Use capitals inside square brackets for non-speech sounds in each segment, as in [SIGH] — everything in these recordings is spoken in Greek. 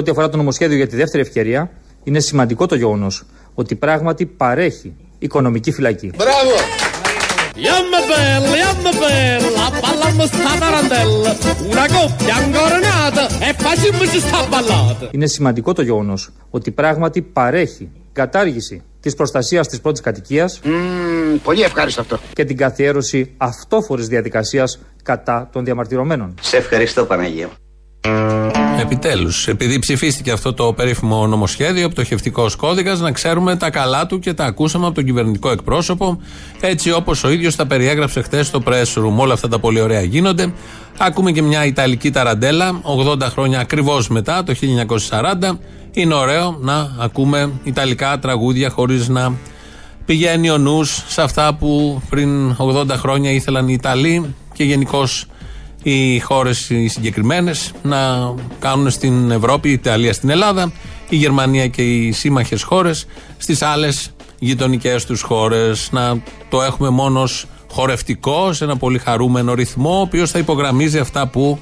ό,τι αφορά το νομοσχέδιο για τη δεύτερη ευκαιρία, είναι σημαντικό το γεγονός ότι πράγματι παρέχει οικονομική φυλακή. Μπράβο! Είναι σημαντικό το γεγονός ότι πράγματι παρέχει κατάργηση της προστασίας της πρώτης κατοικίας πολύ ευχάριστο αυτό. και την καθιέρωση αυτόφορης διαδικασίας κατά των διαμαρτυρωμένων. Σε ευχαριστώ Παναγία. Επιτέλους, επειδή ψηφίστηκε αυτό το περίφημο νομοσχέδιο, πτωχευτικός κώδικας, να ξέρουμε τα καλά του και τα ακούσαμε από τον κυβερνητικό εκπρόσωπο, έτσι όπως ο ίδιος τα περιέγραψε χθες στο press room. Όλα αυτά τα πολύ ωραία γίνονται. Ακούμε και μια Ιταλική ταραντέλα, 80 χρόνια ακριβώς μετά, το 1940. Είναι ωραίο να ακούμε Ιταλικά τραγούδια χωρίς να πηγαίνει ο νους σε αυτά που πριν 80 χρόνια ήθελαν οι Ιταλοί και γενικώς οι χώρες οι συγκεκριμένες να κάνουν στην Ευρώπη, η Ιταλία στην Ελλάδα, η Γερμανία και οι σύμμαχες χώρες στις άλλες γειτονικές τους χώρες. Να το έχουμε μόνο ως χορευτικό, σε ένα πολύ χαρούμενο ρυθμό, ο οποίος θα υπογραμμίζει αυτά που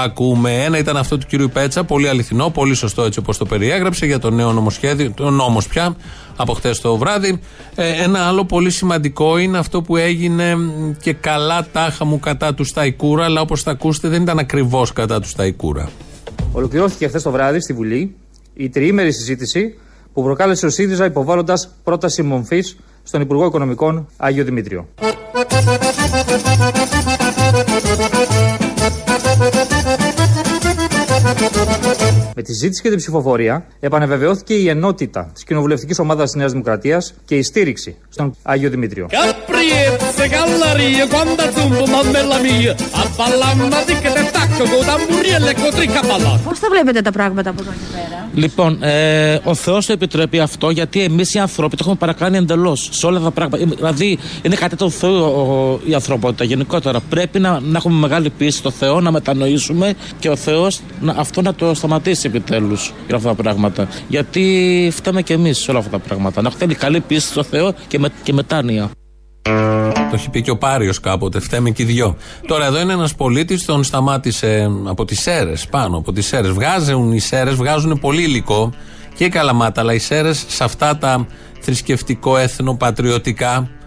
ακούμε. Ένα ήταν αυτό του κύριου Πέτσα, πολύ αληθινό, πολύ σωστό έτσι όπως το περιέγραψε για το νέο νομοσχέδιο, το νόμος πια, από χτε το βράδυ. Ε, ένα άλλο πολύ σημαντικό είναι αυτό που έγινε μ, και καλά τάχα μου κατά του Σταϊκούρα, αλλά όπως θα ακούσετε δεν ήταν ακριβώς κατά του Σταϊκούρα. Ολοκληρώθηκε χθες το βράδυ στη Βουλή η τριήμερη συζήτηση που προκάλεσε ο ΣΥΡΙΖΑ υποβάλλοντας πρόταση μομφής στον Υπουργό Οικονομικών Άγιο Δημήτριο. Με τη συζήτηση και την ψηφοφορία επανεβεβαιώθηκε η ενότητα της κοινοβουλευτικής ομάδας της Νέας Δημοκρατίας και η στήριξη στον Άγιο Δημήτριο. Capriezze, gallerie, quando zumbo, mammella mia, a ballamma di che te tacco, con tamburielle, con tricca ballata. Πώς τα βλέπετε τα πράγματα από εδώ και πέρα; Λοιπόν, ε, ο Θεός το επιτρέπει αυτό γιατί εμείς οι άνθρωποι το έχουμε παρακάνει εντελώς σε όλα τα πράγματα. Ε, Δηλαδή, είναι κάτι το Θεό ο- η ανθρωπότητα γενικότερα. Πρέπει να, να έχουμε μεγάλη πίστη στο Θεό, να μετανοήσουμε και ο Θεός αυτό να το σταματήσει επιτέλους για αυτά τα πράγματα. Γιατί φταίμε και εμείς σε όλα αυτά τα πράγματα. Να θέλει καλή πίστη στο Θεό και, με, και μετάνοια. Το έχει πει και ο Πάριος κάποτε. Φταίμε και οι δυο. Τώρα εδώ είναι ένας πολίτης, τον σταμάτησε από τις αίρες, πάνω από τις αίρες. Βγάζουν οι αίρες, βγάζουν πολύ υλικό και η καλαμάτα, αλλά οι αίρες σε αυτά τα θρησκευτικό, έθνο, πατριωτικά ε,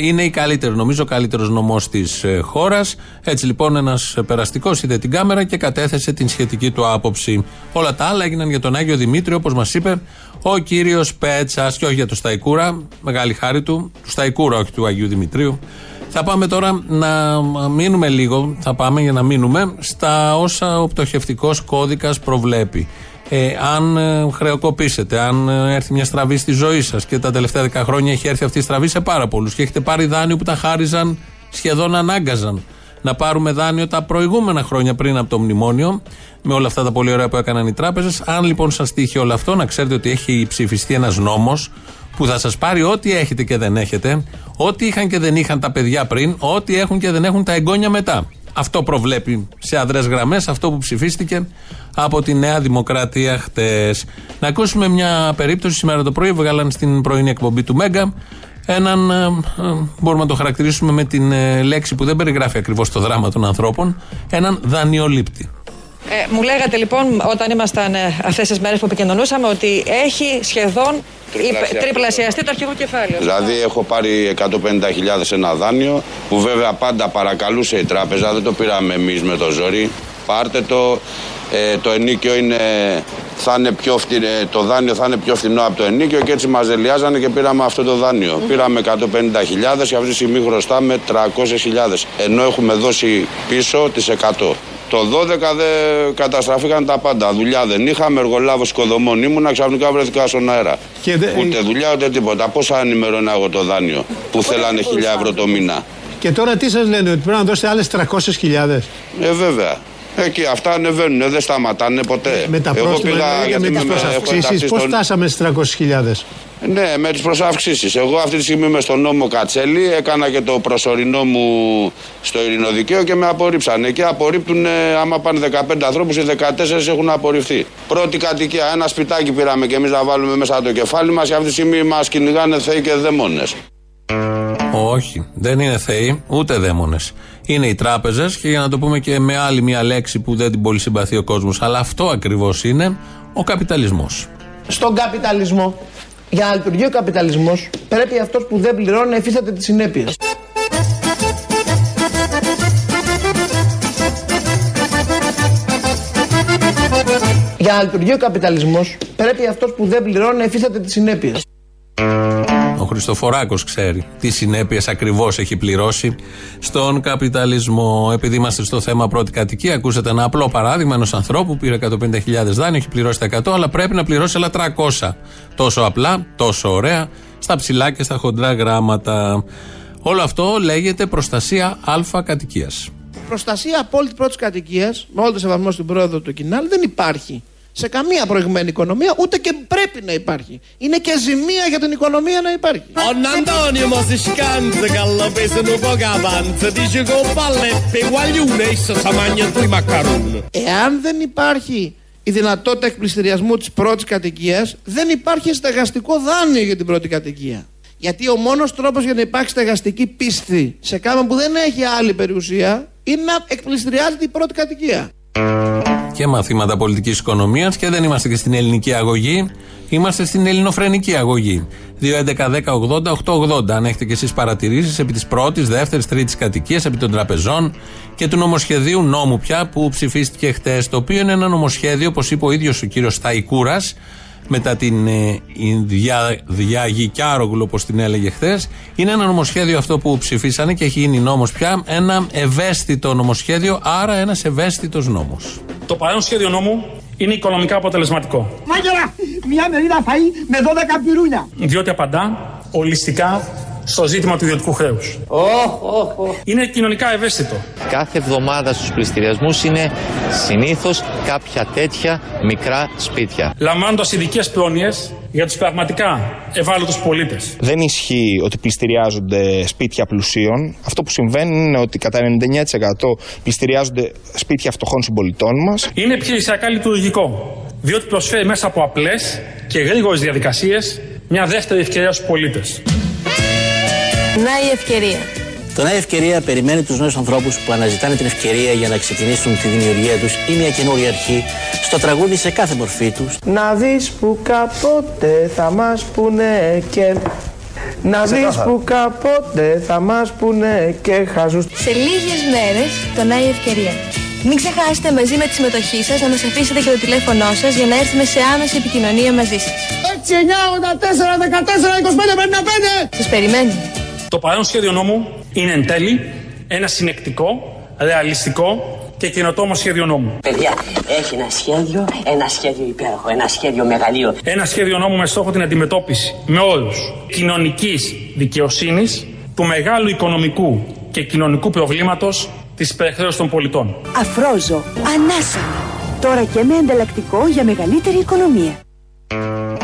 είναι η καλύτερη, νομίζω, ο καλύτερος νομός της ε, χώρας. Έτσι λοιπόν, ένας περαστικός είδε την κάμερα και κατέθεσε την σχετική του άποψη. Όλα τα άλλα έγιναν για τον Άγιο Δημήτριο, όπως μας είπε ο κύριος Πέτσας, και όχι για το Σταϊκούρα. Μεγάλη χάρη του. Του Σταϊκούρα, όχι του Αγίου Δημητρίου. Θα πάμε τώρα να μείνουμε λίγο, θα πάμε για να μείνουμε στα όσα ο πτωχευτικός κώδικας προβλέπει. Ε, αν ε, χρεοκοπήσετε, αν ε, έρθει μια στραβή στη ζωή σας και τα τελευταία 10 χρόνια έχει έρθει αυτή η στραβή σε πάρα πολλούς και έχετε πάρει δάνειο που τα χάριζαν, σχεδόν ανάγκαζαν να πάρουμε δάνειο τα προηγούμενα χρόνια πριν από το μνημόνιο, με όλα αυτά τα πολύ ωραία που έκαναν οι τράπεζες. Αν λοιπόν σας τύχει όλο αυτό, να ξέρετε ότι έχει ψηφιστεί ένας νόμος που θα σας πάρει ό,τι έχετε και δεν έχετε, ό,τι είχαν και δεν είχαν τα παιδιά πριν, ό,τι έχουν και δεν έχουν τα εγγόνια μετά. Αυτό προβλέπει σε αδρές γραμμές αυτό που ψηφίστηκε από τη Νέα Δημοκρατία χτες. Να ακούσουμε μια περίπτωση σήμερα το πρωί, βγάλαν στην πρωινή εκπομπή του Μέγκα. Έναν, ε, ε, μπορούμε να το χαρακτηρίσουμε με την ε, λέξη που δεν περιγράφει ακριβώς το δράμα των ανθρώπων, έναν δανειολήπτη. Ε, μου λέγατε λοιπόν όταν ήμασταν ε, αυτές τις μέρες που επικοινωνούσαμε ότι έχει σχεδόν υπε- τριπλασιαστεί το αρχικό κεφάλαιο. Δηλαδή έχω πάρει 150.000 ένα δάνειο που βέβαια πάντα παρακαλούσε η τράπεζα, δεν το πήραμε εμείς με το ζόρι. Πάρτε το, ε, το ενίκιο είναι, θα είναι πιο φτηνο, το δάνειο θα είναι πιο φθηνό από το ενίκιο και έτσι μας δελειάζανε και πήραμε αυτό το δάνειο. Πήραμε 150.000 και αυτή τη στιγμή χρωστάμε 300.000 ενώ έχουμε δώσει πίσω τις 100. Το 12 δεν καταστραφήκαν τα πάντα. Δουλειά δεν είχαμε, εργολάβος οικοδομών ήμουνα, ξαφνικά βρέθηκα στον αέρα. Και δε- Ούτε δουλειά ούτε τίποτα. Πόσα ενημερώνα εγώ το δάνειο που θέλανε 1000 ευρώ το μήνα; Και τώρα τι σας λένε, ότι πρέπει να δώσετε άλλες 300.000. Ε, βέβαια. Εκεί αυτά ανεβαίνουν, δεν σταματάνε ποτέ. Με τα Εγώ πρόστιμα πήγα, δηλαδή, και με γιατί τι με- έχω προσαυξήσει, ενταχθεί πώς στον- φτάσαμε στις 300.000. Ναι, με τις προσαυξήσεις. Εγώ αυτή τη στιγμή είμαι στον νόμο Κατσέλη, έκανα και το προσωρινό μου στο ειρηνοδικαίο και με απορρίψανε. Και απορρίπτουν, άμα πάνε 15 ανθρώπους, οι 14 έχουν απορριφθεί. Πρώτη κατοικία, ένα σπιτάκι πήραμε και εμείς να βάλουμε μέσα το κεφάλι μας και αυτή τη στιγμή μας κυνηγάνε θεοί και δαιμόνε. Ο Όχι, δεν είναι θεοί, ούτε δαίμονες. Είναι οι τράπεζες και για να το πούμε και με άλλη μια λέξη που δεν την πολύ συμπαθεί ο κόσμος, αλλά αυτό ακριβώς είναι ο καπιταλισμός. Στον καπιταλισμό, για να λειτουργεί ο καπιταλισμός, πρέπει αυτός που δεν πληρώνει να υφίσταται τις συνέπειες. Για να λειτουργεί ο καπιταλισμός, πρέπει αυτός που δεν πληρώνει να υφίσταται τις συνέπειες. Ο Χριστοφοράκος ξέρει τι συνέπειες ακριβώς έχει πληρώσει στον καπιταλισμό. Επειδή είμαστε στο θέμα πρώτη κατοικία, ακούσατε ένα απλό παράδειγμα ενός ανθρώπου που πήρε 150.000 δάνειο, έχει πληρώσει τα 100, αλλά πρέπει να πληρώσει άλλα 300. Τόσο απλά, τόσο ωραία, στα ψηλά και στα χοντρά γράμματα. Όλο αυτό λέγεται προστασία αλφα κατοικίας. Προστασία απόλυτη πρώτης κατοικίας, με όλο το σεβασμό στην πρόεδρο του Κινάλ, δεν υπάρχει σε καμία προηγμένη οικονομία, ούτε και πρέπει να υπάρχει. Είναι και ζημία για την οικονομία να υπάρχει. Antonio Mosicante Gallopese un po' avanza Dice che un palleppo guaglione Issa sa mangia tu i maccaroni Εάν δεν υπάρχει η δυνατότητα εκπληστηριασμού της πρώτης κατοικίας, δεν υπάρχει στεγαστικό δάνειο για την πρώτη κατοικία. Γιατί ο μόνος τρόπος για να υπάρξει στεγαστική πίστη σε κάμα που δεν έχει άλλη περιουσία είναι να εκπληστηριάζεται η πρώτη κατοικία και μαθήματα πολιτικής οικονομίας και δεν είμαστε και στην ελληνική αγωγή, είμαστε στην ελληνοφρενική αγωγή. 2.11.10.80.880. Αν έχετε και εσείς παρατηρήσεις επί της πρώτης, δεύτερης, τρίτης κατοικίας, επί των τραπεζών και του νομοσχεδίου νόμου πια που ψηφίστηκε χτες, το οποίο είναι ένα νομοσχέδιο, όπως είπε ο ίδιος ο κύριος Σταϊκούρας, μετά την ε, δια, διαγικιάρογλου όπως την έλεγε χθες. Είναι ένα νομοσχέδιο αυτό που ψηφίσανε και έχει γίνει νόμος πια. Ένα ευαίσθητο νομοσχέδιο, άρα ένας ευαίσθητος νόμος. Το παρόν σχέδιο νόμου είναι οικονομικά αποτελεσματικό. Μάγερα, μια μερίδα φαΐ με 12 πυρούνια. Διότι απαντά ολιστικά στο ζήτημα του ιδιωτικού χρέους. Oh, oh, oh. Είναι κοινωνικά ευαίσθητο. Κάθε εβδομάδα στους πληστηριασμούς είναι συνήθως κάποια τέτοια μικρά σπίτια. Λαμβάνοντας ειδικές πρόνοιες για τους πραγματικά ευάλωτους πολίτες. Δεν ισχύει ότι πληστηριάζονται σπίτια πλουσίων. Αυτό που συμβαίνει είναι ότι κατά 99% πληστηριάζονται σπίτια φτωχών συμπολιτών μας. Είναι επιχειρησιακά λειτουργικό. Διότι προσφέρει μέσα από απλές και γρήγορες διαδικασίες μια δεύτερη ευκαιρία στους πολίτες. Να η ευκαιρία. Το Νέα Ευκαιρία περιμένει τους νέους ανθρώπους που αναζητάνε την ευκαιρία για να ξεκινήσουν τη δημιουργία τους ή μια καινούργια αρχή στο τραγούδι σε κάθε μορφή τους. Να δεις που κάποτε θα μας πούνε και. Να δεις που κάποτε θα μας πούνε και χαζού. Σε λίγες μέρες το Νέα Ευκαιρία. Μην ξεχάσετε μαζί με τη συμμετοχή σας να μας αφήσετε και το τηλέφωνό σας για να έρθουμε σε άμεση επικοινωνία μαζί σας. 6, 9, 84, 14, 25, 55! Σας περιμένουμε. Το παρόν σχέδιο νόμου είναι εν τέλει ένα συνεκτικό, ρεαλιστικό και καινοτόμο σχέδιο νόμου. Παιδιά, έχει ένα σχέδιο, ένα σχέδιο υπέροχο, ένα σχέδιο μεγαλείο. Ένα σχέδιο νόμου με στόχο την αντιμετώπιση με όρου κοινωνικής δικαιοσύνης του μεγάλου οικονομικού και κοινωνικού προβλήματος της υπερχρέωση των πολιτών. Αφρόζω, ανάσα. Τώρα και με ανταλλακτικό για μεγαλύτερη οικονομία.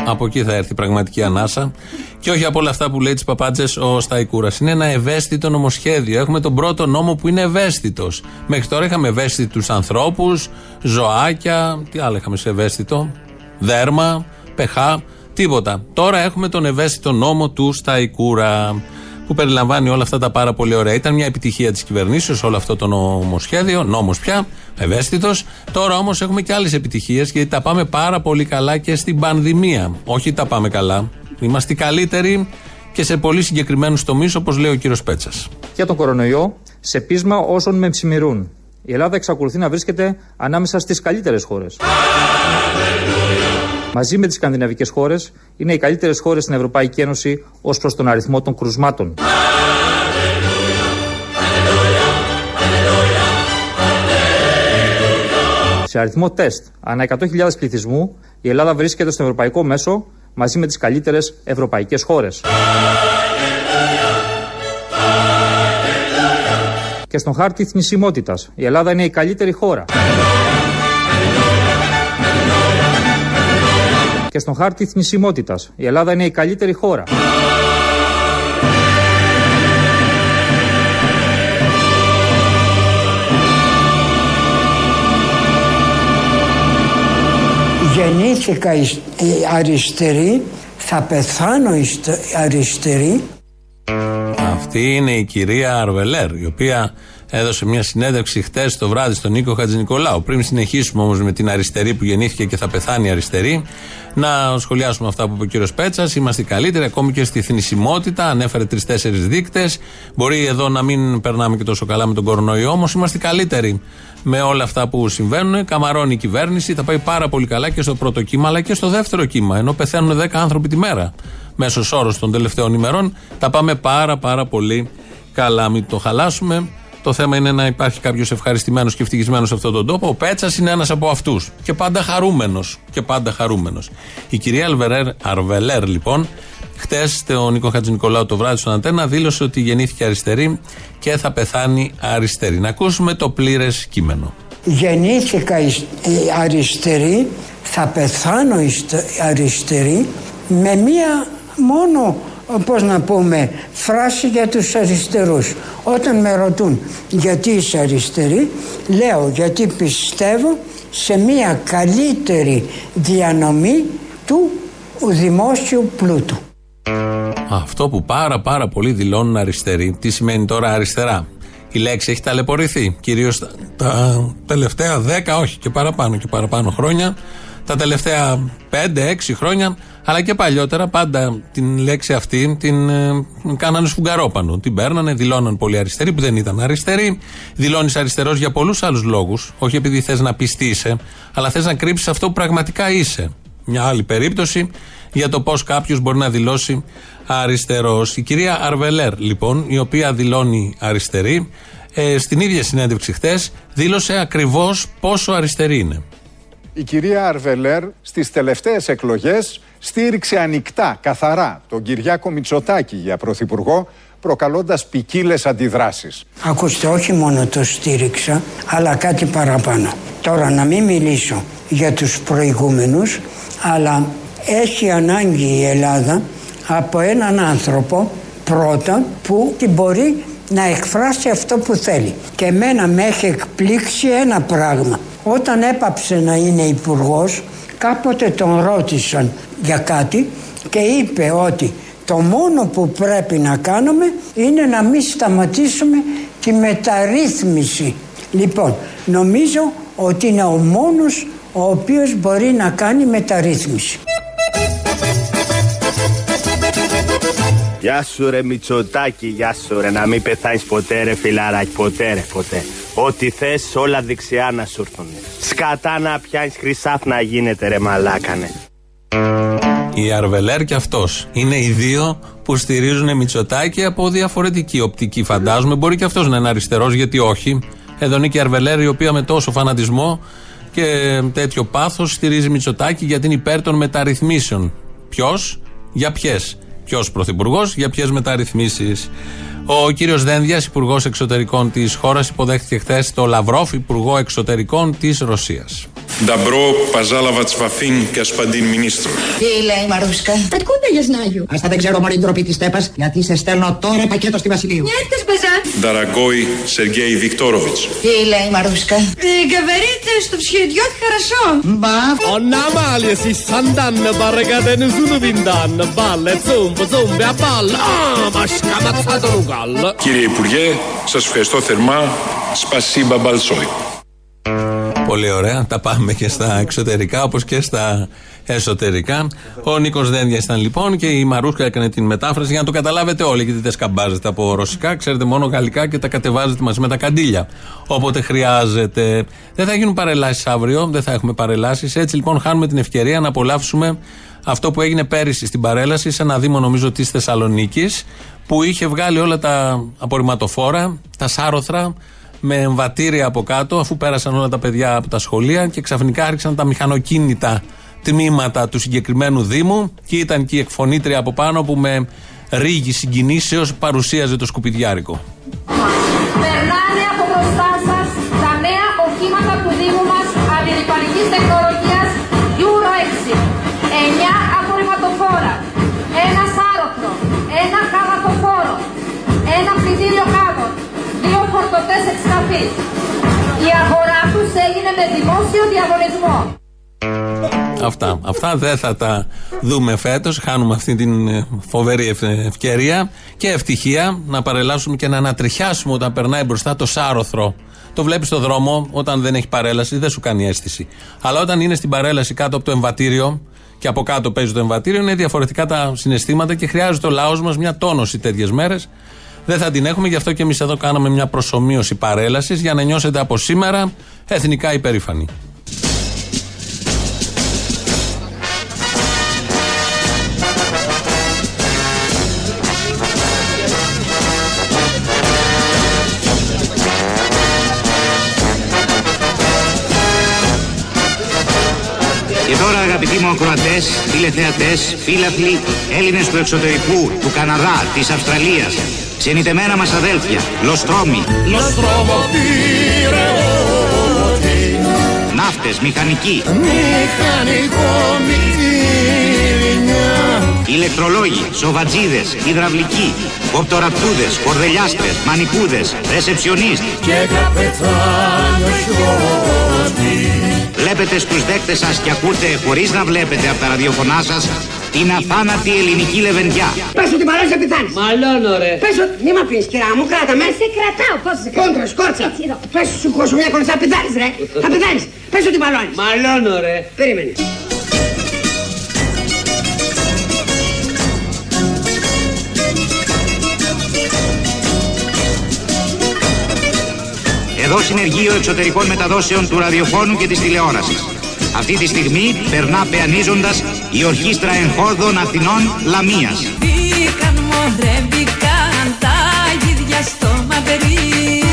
Από εκεί θα έρθει η πραγματική ανάσα. Και όχι από όλα αυτά που λέει τι παπάντζες ο Σταϊκούρας. Είναι ένα ευαίσθητο νομοσχέδιο. Έχουμε τον πρώτο νόμο που είναι ευαίσθητος. Μέχρι τώρα είχαμε ευαίσθητους ανθρώπους, ζωάκια. Τι άλλο είχαμε σε ευαίσθητο; Δέρμα, πεχά, τίποτα. Τώρα έχουμε τον ευαίσθητο νόμο του Σταϊκούρα που περιλαμβάνει όλα αυτά τα πάρα πολύ ωραία. Ήταν μια επιτυχία της κυβερνήσεως όλο αυτό το νομοσχέδιο, νόμος πια, ευαίσθητος. Τώρα όμως έχουμε και άλλες επιτυχίες γιατί τα πάμε πάρα πολύ καλά και στην πανδημία. Όχι τα πάμε καλά. Είμαστε καλύτεροι και σε πολύ συγκεκριμένους τομείς, όπως λέει ο κύριος Πέτσας. Για τον κορονοϊό, σε πείσμα όσων με ψημιρούν. Η Ελλάδα εξακολουθεί να βρίσκεται ανάμεσα στις καλύτερες χώρες. Μαζί με τις σκανδιναβικές χώρες, είναι οι καλύτερες χώρες στην Ευρωπαϊκή Ένωση ως προς τον αριθμό των κρουσμάτων. Σε αριθμό τεστ ανά 100.000 πληθυσμού, η Ελλάδα βρίσκεται στο ευρωπαϊκό μέσο μαζί με τις καλύτερες ευρωπαϊκές χώρες. Και στον χάρτη θνησιμότητας, η Ελλάδα είναι η καλύτερη χώρα. Και στον χάρτη θνησιμότητας, η Ελλάδα είναι η καλύτερη χώρα. γεννήθηκα αριστερή, θα πεθάνω αριστερή. Αυτή είναι η κυρία Αρβελέρ, η οποία έδωσε μια συνέντευξη χτες το βράδυ στον Νίκο Χατζηνικολάου. Πριν συνεχίσουμε όμως με την αριστερή που γεννήθηκε και θα πεθάνει αριστερή, να σχολιάσουμε αυτά που είπε ο κύριος Πέτσας. Είμαστε καλύτεροι ακόμη και στη θνησιμότητα. Ανέφερε τρει-τέσσερι δείκτες. Μπορεί εδώ να μην περνάμε και τόσο καλά με τον κορονοϊό, όμως είμαστε καλύτεροι με όλα αυτά που συμβαίνουν. Καμαρώνει η κυβέρνηση. Θα πάει πάρα πολύ καλά και στο πρώτο κύμα αλλά και στο δεύτερο κύμα. Ενώ πεθαίνουν 10 άνθρωποι τη μέρα. Μέσος όρος των τελευταίων ημερών. Τα πάμε πάρα πάρα πολύ καλά. Μην το χαλάσουμε. Το θέμα είναι να υπάρχει κάποιος ευχαριστημένος και ευτυχισμένος σε αυτόν τον τόπο. Ο Πέτσας είναι ένας από αυτούς. Και πάντα χαρούμενος. Και πάντα χαρούμενος. Η κυρία Αλβερέρ, Αρβελέρ, λοιπόν, χτες ο Νίκο Χατζηνικολάου το βράδυ στον Αντένα δήλωσε ότι γεννήθηκε αριστερή και θα πεθάνει αριστερή. Να ακούσουμε το πλήρες κείμενο. Γεννήθηκα αριστερή, θα πεθάνω αριστερή με μία μόνο πώς να πούμε φράση για τους αριστερούς. Όταν με ρωτούν γιατί είσαι αριστερή λέω γιατί πιστεύω σε μια καλύτερη διανομή του δημόσιου πλούτου αυτό που πάρα πάρα πολύ δηλώνουν αριστεροί τι σημαίνει τώρα αριστερά; Η λέξη έχει ταλαιπωρηθεί κυρίως τα, τα τελευταία δέκα όχι και παραπάνω και παραπάνω χρόνια τα τελευταία 5-6 χρόνια, αλλά και παλιότερα, πάντα την λέξη αυτή την ε, κάνανε σφουγγαρόπανο. Την παίρνανε, δηλώναν πολύ αριστεροί που δεν ήταν αριστεροί. Δηλώνεις αριστερός για πολλούς άλλους λόγους. Όχι επειδή θες να πιστεί είσαι, αλλά θες να κρύψεις αυτό που πραγματικά είσαι. Μια άλλη περίπτωση για το πώς κάποιος μπορεί να δηλώσει αριστερός. Η κυρία Αρβελέρ, λοιπόν, η οποία δηλώνει αριστερή, ε, στην ίδια συνέντευξη χθες δήλωσε ακριβώς πόσο αριστερή είναι. Η κυρία Αρβελέρ στις τελευταίες εκλογές στήριξε ανοιχτά, καθαρά τον Κυριάκο Μητσοτάκη για πρωθυπουργό προκαλώντας ποικίλες αντιδράσεις. Ακούστε, όχι μόνο το στήριξα, αλλά κάτι παραπάνω. Τώρα να μην μιλήσω για τους προηγούμενους, αλλά έχει ανάγκη η Ελλάδα από έναν άνθρωπο πρώτα που μπορεί να εκφράσει αυτό που θέλει. Και εμένα με έχει εκπλήξει ένα πράγμα. Όταν έπαψε να είναι υπουργός, κάποτε τον ρώτησαν για κάτι και είπε ότι το μόνο που πρέπει να κάνουμε είναι να μην σταματήσουμε τη μεταρρύθμιση. Λοιπόν, νομίζω ότι είναι ο μόνος ο οποίος μπορεί να κάνει μεταρρύθμιση. Γεια σου ρε Μητσοτάκη, γεια σου ρε Να μην πεθάνεις ποτέ ρε φιλαράκι, ποτέ ρε ποτέ Ό,τι θες όλα δεξιά να σου έρθουν Σκατά να πιάνεις χρυσάφ να γίνεται ρε μαλάκανε η Αρβελέρ και αυτός. Είναι οι δύο που στηρίζουν Μητσοτάκη από διαφορετική οπτική, φαντάζομαι. Μπορεί και αυτός να είναι αριστερός, γιατί όχι. Εδώ είναι και η Αρβελέρ, η οποία με τόσο φανατισμό και τέτοιο πάθος στηρίζει Μητσοτάκη γιατί είναι υπέρ των μεταρρυθμίσεων. Ποιος, για ποιες; Ποιο πρωθυπουργός, για ποιες μεταρρυθμίσεις. Ο κύριος Δένδιας, υπουργός εξωτερικών της χώρας, υποδέχτηκε χθες το Λαυρόφ, υπουργό εξωτερικών της Ρωσίας. Νταμπρό, παζάλα βατσφαφίν και ασπαντίν. Τι λέει, Μαρούσκα; Πετκούντα για σνάγιο. Α δεν ξέρω μόνο την τροπή της τέπα, γιατί σε στέλνω τώρα πακέτο στη Βασιλείου. Νιέτε, παζά. Νταραγκόη, Σεργέη Βικτόροβιτς. Τι λέει, Μαρούσκα; Την καβερίτε στο ψυχιδιό της Χαρασό. Μπα. Ο Ναμάλι, εσύ σαντάν, μπαρεγκατένου ζούνου βιντάν. Μπαλε, ματσάτο Κύριε Υπουργέ, σας ευχαριστώ θερμά. Σπασίμπα μπαλσόι. Πολύ ωραία. Τα πάμε και στα εξωτερικά όπως και στα εσωτερικά. Ο Νίκος Δένδια ήταν λοιπόν και η Μαρούσκα έκανε την μετάφραση για να το καταλάβετε όλοι. Γιατί δεν σκαμπάζετε από ρωσικά, ξέρετε μόνο γαλλικά και τα κατεβάζετε μαζί με τα καντήλια. Όποτε χρειάζεται. Δεν θα γίνουν παρελάσεις αύριο, δεν θα έχουμε παρελάσεις. Έτσι λοιπόν χάνουμε την ευκαιρία να απολαύσουμε αυτό που έγινε πέρυσι στην παρέλαση σε ένα δήμο νομίζω της Θεσσαλονίκης που είχε βγάλει όλα τα απορριμματοφόρα, τα σάρωθρα με εμβατήρια από κάτω, αφού πέρασαν όλα τα παιδιά από τα σχολεία και ξαφνικά άρχισαν τα μηχανοκίνητα τμήματα του συγκεκριμένου Δήμου και ήταν και η εκφωνήτρια από πάνω που με ρίγη συγκινήσεως παρουσίαζε το σκουπιδιάρικο. Περνάνε από μπροστά σας τα νέα οχήματα του Δήμου μας αντιρρυπανικής τεχνολογίας φορτωτές εξκαφής. Η αγορά τους έγινε με δημόσιο διαγωνισμό. Αυτά. Αυτά δεν θα τα δούμε φέτος. Χάνουμε αυτή την ε, φοβερή ευ- ευκαιρία και ευτυχία να παρελάσουμε και να ανατριχιάσουμε όταν περνάει μπροστά το σάρωθρο. Το βλέπεις στο δρόμο, όταν δεν έχει παρέλαση, δεν σου κάνει αίσθηση. Αλλά όταν είναι στην παρέλαση κάτω από το εμβατήριο και από κάτω παίζει το εμβατήριο, είναι διαφορετικά τα συναισθήματα και χρειάζεται ο λαός μας μια τόνωση τέτοιες μέρες. Δεν θα την έχουμε, γι' αυτό και εμείς εδώ κάναμε μια προσωμείωση παρέλασης για να νιώσετε από σήμερα εθνικά υπερήφανοι. Αγαπητοί μου ακροατές, τηλεθεατές, φίλαθλοι, Έλληνες του εξωτερικού, του Καναδά, της Αυστραλίας, ξενιτεμένα μας αδέλφια, λοστρόμοι, Nostromo πυρεώτη ναύτες, μηχανικοί, Μηχανικό μητίνια ηλεκτρολόγοι, σοβατζίδες, υδραυλικοί, κοπτοραπτούδες, κορδελιάστρες, μανικούδες, ρεσεψιονίστ. Και καπετάνιο χιόνι Βλέπετε στους δέκτες σας και ακούτε χωρίς να βλέπετε από τα ραδιοφωνά σας την αθάνατη ελληνική λεβεντιά. Πες ότι μ' αρέσει να πεθάνεις. Μαλώνω ρε. Πες ότι... Μη μ' αφήνεις κυρά μου, κράτα με. Σε κρατάω, πώς σε Κόντρα, σκόρτσα. Πες σου κόσου μια κόρτσα, θα πεθάνεις ρε. Θα πεθάνεις. Πες ότι μαλώνεις. Μαλώνω ρε. Περίμενε. Εδώ συνεργείο εξωτερικών μεταδόσεων του ραδιοφώνου και της τηλεόρασης. Αυτή τη στιγμή περνά πεανίζοντας η ορχήστρα εγχόρδων Αθηνών Λαμίας. Μπήκαν μωρέ, μπήκαν τα γίδια στο μαυρί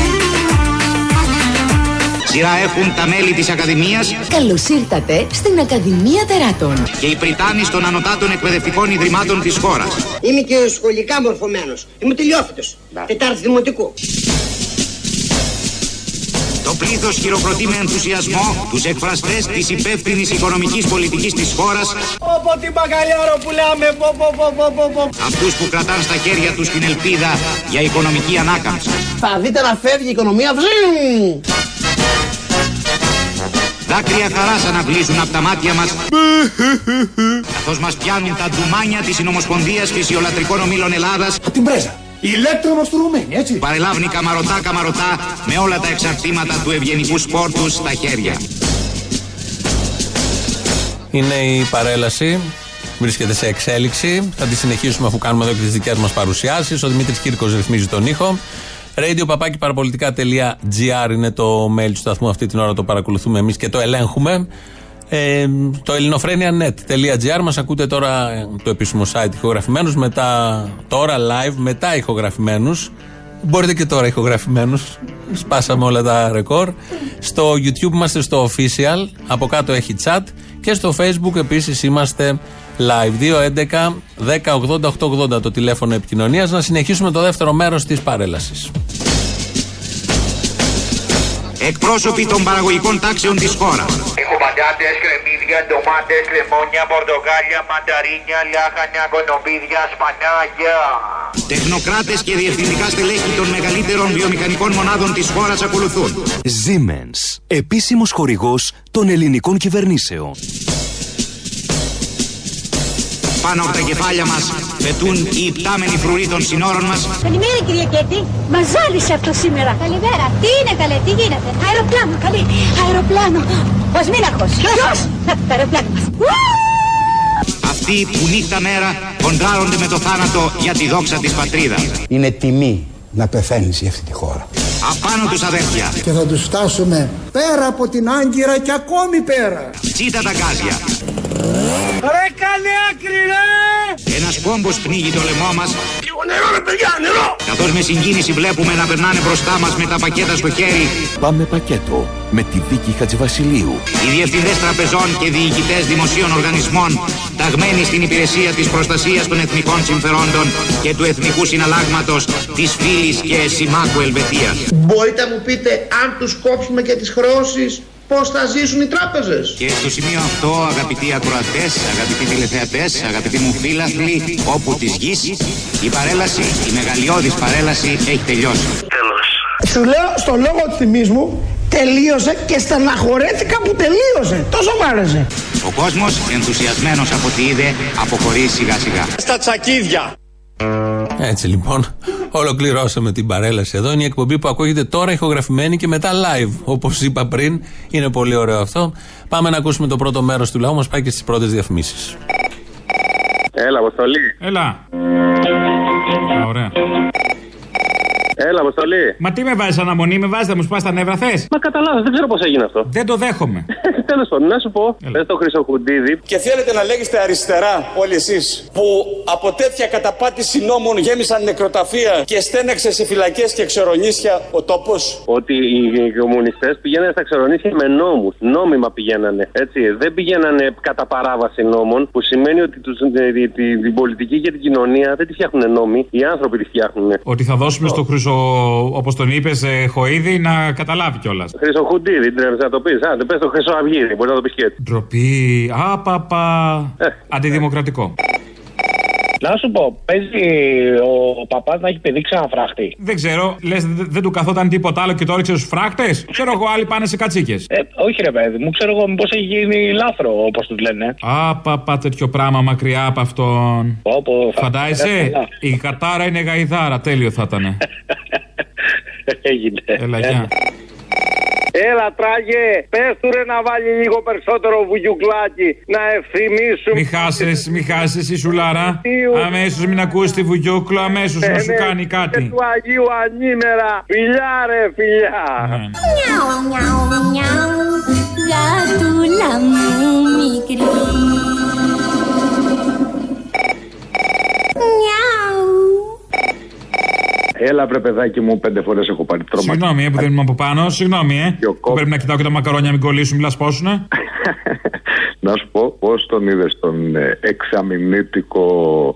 Σειρά έχουν τα μέλη της Ακαδημίας Καλώς ήρθατε στην Ακαδημία Τεράτων. και οι πριτάνοι των ανωτάτων εκπαιδευτικών ιδρυμάτων της χώρας. Είμαι και σχολικά μορφωμένος. Είμαι τελειόφυτος. Τετάρτη δημοτικού. Το πλήθος χειροκροτεί με ενθουσιασμό τους εκφραστές της υπεύθυνης οικονομικής πολιτικής της χώρας, Πω τι μπακαλιάρο πουλάμε, πω πω πω πω πω πω. αυτούς που κρατάν στα χέρια τους την ελπίδα για οικονομική ανάκαμψη. Θα δείτε να φεύγει η οικονομία. Βζζιμ. Δάκρυα χαράς αναβλύζουν από τα μάτια μας καθώς μας πιάνουν τα ντουμάνια της Συνομοσπονδίας Φυσιολατρικών Ομίλων Ελλάδας Από την πρέζα. Ηλέκτρομοστρουμένη, έτσι. παρελάβνει καμαρωτά καμαρωτά με όλα τα εξαρτήματα του ευγενικού σπόρτου στα χέρια. Είναι η παρέλαση. Βρίσκεται σε εξέλιξη. Θα τη συνεχίσουμε αφού κάνουμε εδώ και τις δικές μας παρουσιάσεις. Ο Δημήτρης Κύρκος ρυθμίζει τον ήχο. Radio παπάκι παραπολιτικά.gr είναι το mail του σταθμού. Αυτή την ώρα το παρακολουθούμε εμείς και το ελέγχουμε. Ε, το ελληνοφρένια.net.gr μας ακούτε τώρα ε, το επίσημο site ηχογραφημένους, μετά τώρα live, μετά ηχογραφημένους. Μπορείτε και τώρα ηχογραφημένους. Σπάσαμε όλα τα ρεκόρ. Στο YouTube είμαστε στο official. Από κάτω έχει chat. Και στο Facebook επίσης είμαστε live. 2.11 1080 880 το τηλέφωνο επικοινωνίας. Να συνεχίσουμε το δεύτερο μέρος της παρέλασης. Εκπρόσωποι των παραγωγικών τάξεων της χώρας. Έχω πατάτες, κρεμμύδια, ντομάτες, λεμόνια, πορτοκάλια, μανταρίνια, λάχανια, κονοπίδια, σπανάκια. Τεχνοκράτες και διευθυντικά στελέχη των μεγαλύτερων βιομηχανικών μονάδων της χώρας ακολουθούν. Siemens, επίσημος χορηγός των ελληνικών κυβερνήσεων. Πάνω από τα κεφάλια μας πετούν οι υπτάμενοι φρουροί των συνόρων μας Καλημέρα κυρία Κέτη. Μας ζάλισε αυτό σήμερα. Καλημέρα. Τι είναι καλέ, τι γίνεται; Αεροπλάνο, καλή. Αεροπλάνο. Ο Σμίναχος. Ποιος; Να, το αεροπλάνο μας. Αυτοί που νύχτα μέρα κοντράρονται με το θάνατο για τη δόξα της πατρίδας. Είναι τιμή να πεθαίνεις για αυτή τη χώρα. Απάνω τους αδέρφια. Και θα τους φτάσουμε πέρα από την Άγκυρα και ακόμη πέρα. Τσίτα τα γκάζια. Ρε κάνε άκρη ρε! Ένας κόμπος πνίγει το λαιμό μας Λίγο νερό ρε παιδιά, νερό! καθώς με συγκίνηση βλέπουμε να περνάνε μπροστά μας με τα πακέτα στο χέρι Πάμε πακέτο με τη Βίκη Χατζηβασιλείου. οι διευθυντές τραπεζών και διοικητές δημοσίων οργανισμών ταγμένοι στην υπηρεσία της προστασίας των εθνικών συμφερόντων και του εθνικού συναλλάγματος της φίλης και συμμάχου Ελβετίας. Μπορείτε να μου πείτε αν τους κόψουμε και τις χρεώσεις πώς θα ζήσουν οι τράπεζες. Και στο σημείο αυτό, αγαπητοί ακροατές, αγαπητοί τηλεθεατές, αγαπητοί μου φίλαθλοι, όπου της γης, η παρέλαση, η μεγαλειώδης παρέλαση έχει τελειώσει. Σου λέω στο λόγο της τιμής μου Τελείωσε και στεναχωρέθηκα που τελείωσε. Τόσο μ' άρεσε. Ο κόσμος, ενθουσιασμένος από ό,τι είδε, αποχωρεί σιγά σιγά. Στα τσακίδια. Έτσι λοιπόν, ολοκληρώσαμε την παρέλαση εδώ. Είναι η εκπομπή που ακούγεται τώρα ηχογραφημένη και μετά live. Όπως είπα πριν, είναι πολύ ωραίο αυτό. Πάμε να ακούσουμε το πρώτο μέρος του λαού μας, πάει και στις πρώτες διαφημίσεις. Έλα, Αποστολή. Έλα. Α, ωραία. Έλα, Αποστολή. Μα τι με βάζεις αναμονή, με βάζεις να μου σπάς τα νεύρα θες; Μα καταλάβει, δεν ξέρω πώς έγινε αυτό. Δεν το δέχομαι. [LAUGHS] Τέλος πάντων, να σου πω. Πε το Χρυσοχουντίδη. Και θέλετε να λέγεστε αριστερά όλοι εσείς που από τέτοια καταπάτηση νόμων γέμισαν νεκροταφεία και στέναξε σε φυλακές και ξερονίσια ο τόπος; Ότι οι κομμουνιστές πηγαίνανε στα ξερονίσια με νόμους. Νόμιμα πηγαίνανε. Έτσι. Δεν πηγαίνανε κατά παράβαση νόμων, που σημαίνει ότι τους, τη- τη- τη- την πολιτική και την κοινωνία δεν τη φτιάχνουν νόμοι. Οι άνθρωποι τη φτιάχνουν. Ότι θα δώσουμε στο χρυσό, όπως τον είπες, Χοίδη, να καταλάβει κιόλας. Χρυσοχουντίδη, δεν τρέπεσαι να το πεις. Α, δεν πες το Χρυσοαυγίδη, μπορείς να το πεις και έτσι. Ντροπή. Άπαπα. Αντιδημοκρατικό. Να σου πω, παίζει ο παπάς να έχει παιδί ξαναφράχτη. Δεν ξέρω, λες δεν του καθόταν τίποτα άλλο και το έριξε στους φράχτες; Ξέρω εγώ, άλλοι πάνε σε κατσίκες. Ε, όχι ρε παιδί μου, ξέρω εγώ μήπως έχει γίνει λάθρο όπως τους λένε. Άπαπα τέτοιο πράγμα μακριά από αυτόν. Όπω Φαντάζεσαι, η κατάρα είναι γαϊδάρα. Τέλειο θα ήταν. [LAUGHS] Έγινε. Έλα, γεια. Έλα τράγε, πες του ρε να βάλει λίγο περισσότερο βουγιουκλάκι Να ευθυμίσουμε Μη χάσεις, μη χάσεις η σουλάρα. Αμέσως μην ακούσεις τη βουγιούκλο, αμέσως να σου κάνει Και κάτι. του Αγίου Ανήμερα Φιλιά ρε φιλιά Μιαου, μιαου, μιαου, γατούλα μου μικρή. Μιαου. Έλα, βρε παιδάκι μου, πέντε φορές έχω πάρει τρόμα. Συγγνώμη, ε, που δεν είμαι από πάνω. Συγγνώμη, ε. Που πρέπει να κοιτάω και τα μακαρόνια, μην κολλήσουν, μην λασπώσουνε. [LAUGHS] Να σου πω πώς τον είδες τον ε, εξαμηνήτικο,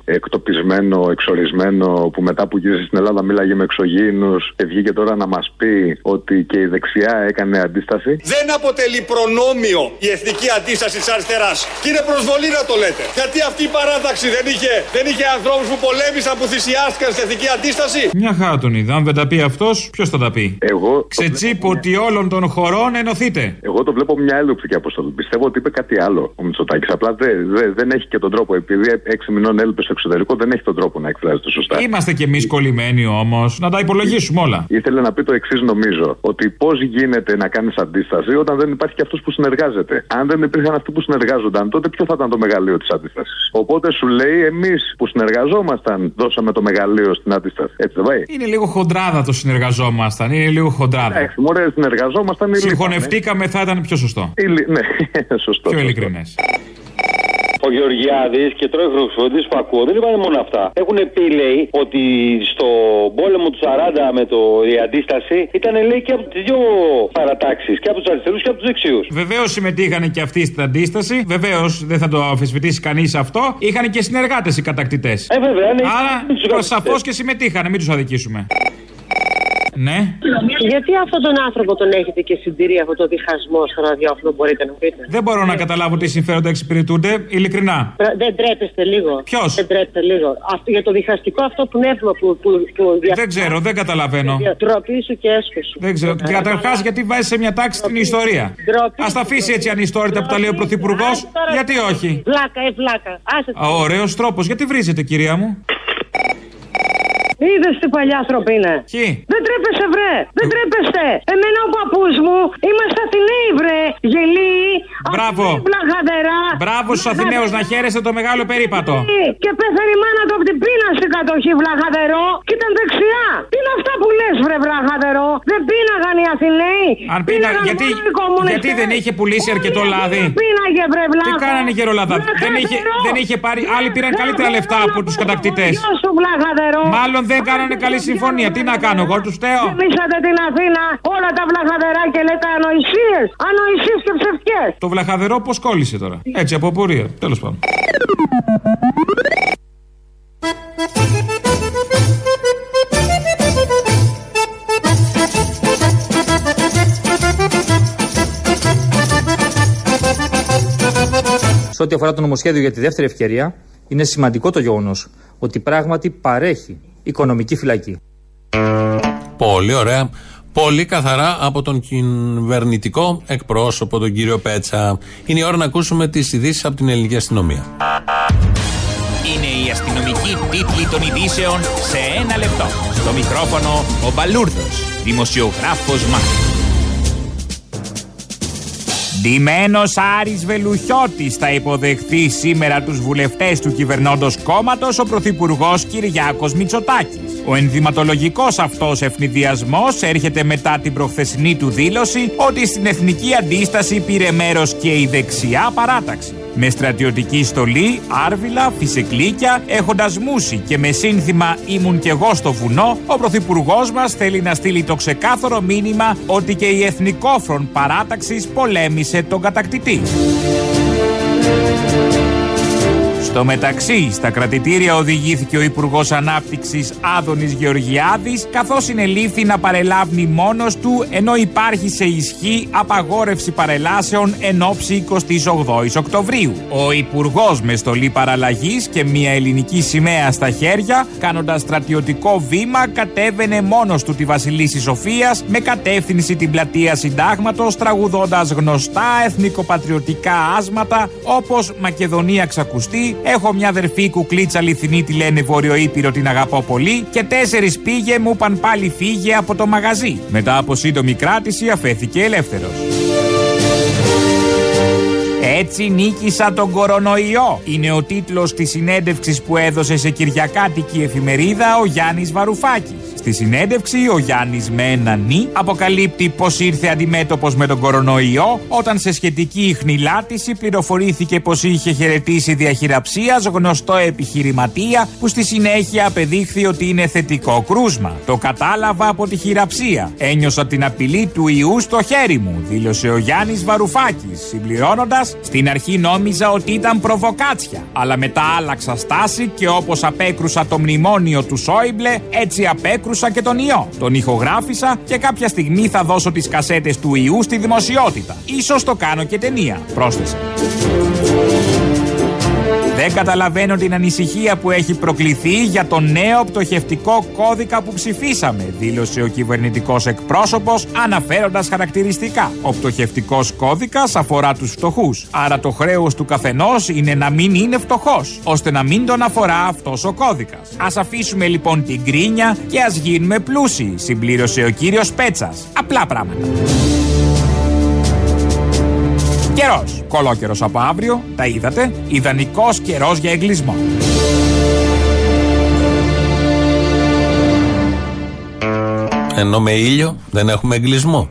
εκτοπισμένο, εξορισμένο που μετά που γύρισε στην Ελλάδα μίλαγε με εξωγήινους και βγήκε τώρα να μας πει ότι και η δεξιά έκανε αντίσταση. Δεν αποτελεί προνόμιο η εθνική αντίσταση της αριστεράς. Και είναι προσβολή να το λέτε. Γιατί αυτή η παράταξη δεν είχε, δεν είχε ανθρώπους που πολέμησαν, που θυσιάστηκαν στην εθνική αντίσταση; Μια χαρά τον είδα. Αν δεν τα πει αυτός, ποιος θα τα πει; Εγώ. Ξετσίποτη όλων των χωρών ενωθείτε. Εγώ το βλέπω μια άλλη οπτική αποστολή. Πιστεύω ότι είπε κάτι άλλο ο Μητσοτάκης. Απλά δεν δε, δεν έχει και τον τρόπο. Επειδή έξι μηνών έλειπε στο εξωτερικό, δεν έχει τον τρόπο να εκφράζεται σωστά. Είμαστε κι εμείς κολλημένοι όμως. Να τα υπολογίσουμε όλα. Ήθελε να πει το εξής, νομίζω. Ότι πώς γίνεται να κάνεις αντίσταση όταν δεν υπάρχει και αυτός που συνεργάζεται. Αν δεν υπήρχαν αυτοί που συνεργάζονταν, τότε ποιο θα ήταν το μεγαλείο της αντίστασης; Οπότε σου λέει, εμείς που συνεργαζόμασταν, δώσαμε το μεγαλείο στην αντίσταση. Έτσι δεν πάει. Είναι λίγο χοντράδα το συνεργαζόμασταν. Είναι λίγο χοντράδα. Εντάξει, μωρέ, συνεργαζόμασταν ή Συγχωνευτήκαμε, θα ήταν πιο σωστό. Ή λι- [LAUGHS] Ναι, σωστό. Πιο σωστό. Ειλικρινέ. Ο Γεωργιάδης και τρώει χρυσοφοντή που ακούω δεν είπαν μόνο αυτά. Έχουν πει, λέει, ότι στο πόλεμο του 40 με το, η αντίσταση ήταν, λέει, και από τις δύο παρατάξεις. Και από τους αριστερούς και από τους δεξιού. Βεβαίως συμμετείχαν και αυτοί στην αντίσταση. Βεβαίως δεν θα το αμφισβητήσει κανείς αυτό. Είχαν και συνεργάτες οι κατακτητές. Ε, βέβαια, ναι, Άρα τους κατακτητές. σαφώς και συμμετείχαν, μην τους αδικήσουμε. Ναι. Γιατί αυτόν τον άνθρωπο τον έχετε και συντηρεί αυτό το διχασμό στο ραδιόφωνο, μπορείτε να πείτε; Δεν μπορώ να καταλάβω τι συμφέροντα εξυπηρετούνται, ειλικρινά. Πρε- Δεν τρέπεστε λίγο; Ποιος; Δεν τρέπεστε λίγο; Αυτό, για το διχαστικό αυτό πνεύμα που. που, που Δεν ξέρω, δεν καταλαβαίνω. Ντροπή σου και έσχο σου. Δεν ξέρω. Και καταρχάς, γιατί βάζεις σε μια τάξη την ιστορία; Α τα αφήσει έτσι ανιστόρητα που τα λέει ο Πρωθυπουργός. Γιατί όχι; Βλάκα, ε, βλάκα. Άσε Α, Ωραίος τρόπος. Γιατί βρίζετε, κυρία μου; Είδες τι παλιά άνθρωποι είναι. Ποιοι; Δεν τρέπεσαι, βρε. Δεν τρέπεστε. Εμένα ο παππούς μου είμαστε Αθηναίοι, βρε. Γελοί. Μπράβο. Βλαχαδερά. Μπράβο στους Αθηναίους να χαίρεστε το μεγάλο περίπατο. Και πέθανε η μάνα του από την πείνα στην κατοχή βλαχαδερό και ήταν δεξιά. Τι είναι αυτά που λες, βρε βλαχαδερό. Δεν πίναγαν οι Αθηναίοι. Αν πίνα, Πίναγαν γιατί, μόνο οι κομμουνιστές. γιατί δεν είχε πουλήσει αρκετό λάδι; Πίναγε, βρε βλάχα. Τι κάνανε οι γερολάδα. Δεν είχε, δεν είχε πάρει. Άλλοι πήραν καλύτερα λεφτά από τους κατακτητές. Γεια σου, βλαχαδερό. Μάλλον δεν κάνανε καλή συμφωνία. Τι να κάνω, εγώ τους φταίω. Γεμίσατε την Αθήνα όλα τα βλαχαδερά και λέτε ανοησίες. Ανοησίες και ψευτιέ. Το βλαχαδερό πώς κόλλησε τώρα; Έτσι, από πορεία. Τέλος πάντων. Σε ό,τι αφορά το νομοσχέδιο για τη δεύτερη ευκαιρία, είναι σημαντικό το γεγονός ότι πράγματι παρέχει οικονομική φυλακή. Πολύ ωραία. Πολύ καθαρά από τον κυβερνητικό εκπρόσωπο, τον κύριο Πέτσα. Είναι η ώρα να ακούσουμε τις ειδήσεις από την ελληνική αστυνομία. Είναι η αστυνομική τίτλη των ειδήσεων σε ένα λεπτό. Στο μικρόφωνο ο Μπαλούρδος, δημοσιογράφος Μάρκος. Ντυμένος Άρης Βελουχιώτης θα υποδεχθεί σήμερα τους βουλευτές του κυβερνώντος κόμματος ο Πρωθυπουργός Κυριάκος Μητσοτάκης. Ο ενδυματολογικός αυτός ευνηδιασμός έρχεται μετά την προχθεσινή του δήλωση ότι στην εθνική αντίσταση πήρε μέρος και η δεξιά παράταξη. Με στρατιωτική στολή, άρβιλα, φυσεκλίκια, έχοντας μουσι και με σύνθημα Ήμουν κι εγώ στο βουνό, ο Πρωθυπουργός μας θέλει να στείλει το ξεκάθαρο μήνυμα ότι και η Εθνικόφρον παράταξης πολέμησε τον κατακτητή. Στο μεταξύ, στα κρατητήρια οδηγήθηκε ο Υπουργός Ανάπτυξης Άδωνης Γεωργιάδης, καθώς συνελήφθη να παρελάβει μόνος του, ενώ υπάρχει σε ισχύ απαγόρευση παρελάσεων εν ώψη 28 Οκτωβρίου. Ο Υπουργός με στολή παραλλαγής και μια ελληνική σημαία στα χέρια, κάνοντας στρατιωτικό βήμα, κατέβαινε μόνος του τη Βασιλίση Σοφίας με κατεύθυνση την πλατεία Συντάγματος, τραγουδώντας γνωστά εθνικοπατριωτικά άσματα όπως Μακεδονία Ξακουστή, Έχω μια αδερφή κουκλίτσα αληθινή, τη λένε Βορειοήπειρο, την αγαπώ πολύ. Και τέσσερις πήγε, μου είπαν πάλι φύγε από το μαγαζί. Μετά από σύντομη κράτηση, αφέθηκε ελεύθερος. Έτσι νίκησα τον κορονοϊό. Είναι ο τίτλος της συνέντευξης που έδωσε σε κυριακάτικη εφημερίδα ο Γιάννης Βαρουφάκης. Στη συνέντευξη, ο Γιάννης με ένα νι αποκαλύπτει πως ήρθε αντιμέτωπος με τον κορονοϊό όταν σε σχετική ιχνηλάτηση πληροφορήθηκε πως είχε χαιρετήσει διαχειραψίας γνωστό επιχειρηματία που στη συνέχεια απεδείχθη ότι είναι θετικό κρούσμα. Το κατάλαβα από τη χειραψία. Ένιωσα την απειλή του ιού στο χέρι μου, δήλωσε ο Γιάννης Βαρουφάκης, συμπληρώνοντας Στην αρχή νόμιζα ότι ήταν προβοκάτσια, αλλά μετά άλλαξα στάση και όπως απέκρουσα το μνημόνιο του Σόιμπλε, έτσι απέκρουσα και τον ιό. Τον ηχογράφησα και κάποια στιγμή θα δώσω τις κασέτες του ιού στη δημοσιότητα. Ίσως το κάνω και ταινία, πρόσθεσε. Δεν καταλαβαίνω την ανησυχία που έχει προκληθεί για τον νέο πτωχευτικό κώδικα που ψηφίσαμε, δήλωσε ο κυβερνητικός εκπρόσωπος, αναφέροντας χαρακτηριστικά. Ο πτωχευτικός κώδικας αφορά τους φτωχούς. Άρα το χρέος του καθενός είναι να μην είναι φτωχός, ώστε να μην τον αφορά αυτός ο κώδικας. Α αφήσουμε λοιπόν την κρίνια και ας γίνουμε πλούσιοι, συμπλήρωσε ο κύριος Πέτσας. Απλά πράγματα. Καιρός. Κολόκαιρος από αύριο, τα είδατε. Ιδανικός καιρός για εγκλισμό. Ενώ με ήλιο δεν έχουμε εγκλισμό.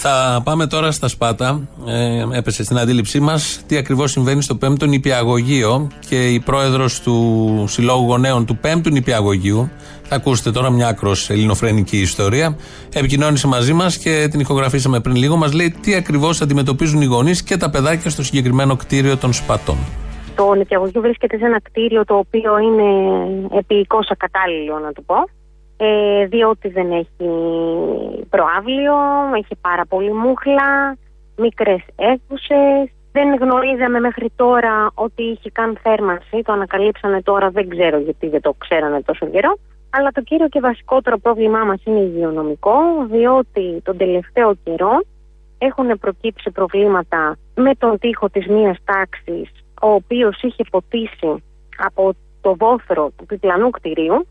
Θα πάμε τώρα στα Σπάτα. Ε, έπεσε στην αντίληψή μας τι ακριβώς συμβαίνει στο 5ο νηπιαγωγείο και η πρόεδρος του Συλλόγου Γονέων του 5ου νηπιαγωγείου. Θα ακούσετε τώρα μια άκρος ελληνοφρενική ιστορία. Επικοινώνησε μαζί μας και την ηχογραφήσαμε πριν λίγο. Μας λέει τι ακριβώς αντιμετωπίζουν οι γονείς και τα παιδάκια στο συγκεκριμένο κτίριο των Σπατών. Το νηπιαγωγείο βρίσκεται σε ένα κτίριο το οποίο είναι επίοικος ακατάλληλο να το πω ε, διότι δεν έχει προάβλιο, έχει πάρα πολύ μούχλα, μικρές αίθουσες. Δεν γνωρίζαμε μέχρι τώρα ότι είχε καν θέρμανση, το ανακαλύψανε τώρα, δεν ξέρω γιατί δεν το ξέρανε τόσο καιρό. Αλλά το κύριο και βασικότερο πρόβλημά μας είναι υγειονομικό, διότι τον τελευταίο καιρό έχουν προκύψει προβλήματα με τον τοίχο της μίας τάξης, ο οποίος είχε ποτίσει από το βόθρο του διπλανού κτηρίου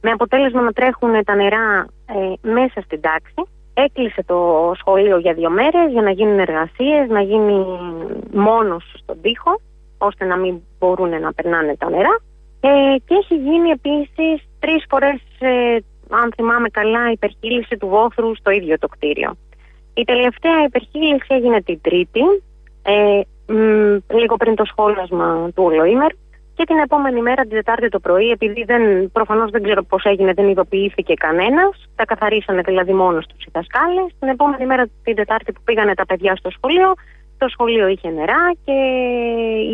με αποτέλεσμα να τρέχουν τα νερά ε, μέσα στην τάξη. Έκλεισε το σχολείο για δύο μέρες για να γίνουν εργασίες, να γίνει μόνος στον τοίχο, ώστε να μην μπορούν να περνάνε τα νερά. Ε, και έχει γίνει επίσης τρεις φορές, ε, αν θυμάμαι καλά, υπερχείληση του βόθρου στο ίδιο το κτίριο. Η τελευταία υπερχείληση έγινε την Τρίτη, ε, λίγο πριν το σχόλασμα του ολοήμερου και την επόμενη μέρα, την Τετάρτη το πρωί, επειδή δεν, προφανώς δεν ξέρω πώς έγινε, δεν ειδοποιήθηκε κανένας, τα καθαρίσανε δηλαδή μόνος τους οι δασκάλες. Την επόμενη μέρα, την Τετάρτη που πήγανε τα παιδιά στο σχολείο, το σχολείο είχε νερά και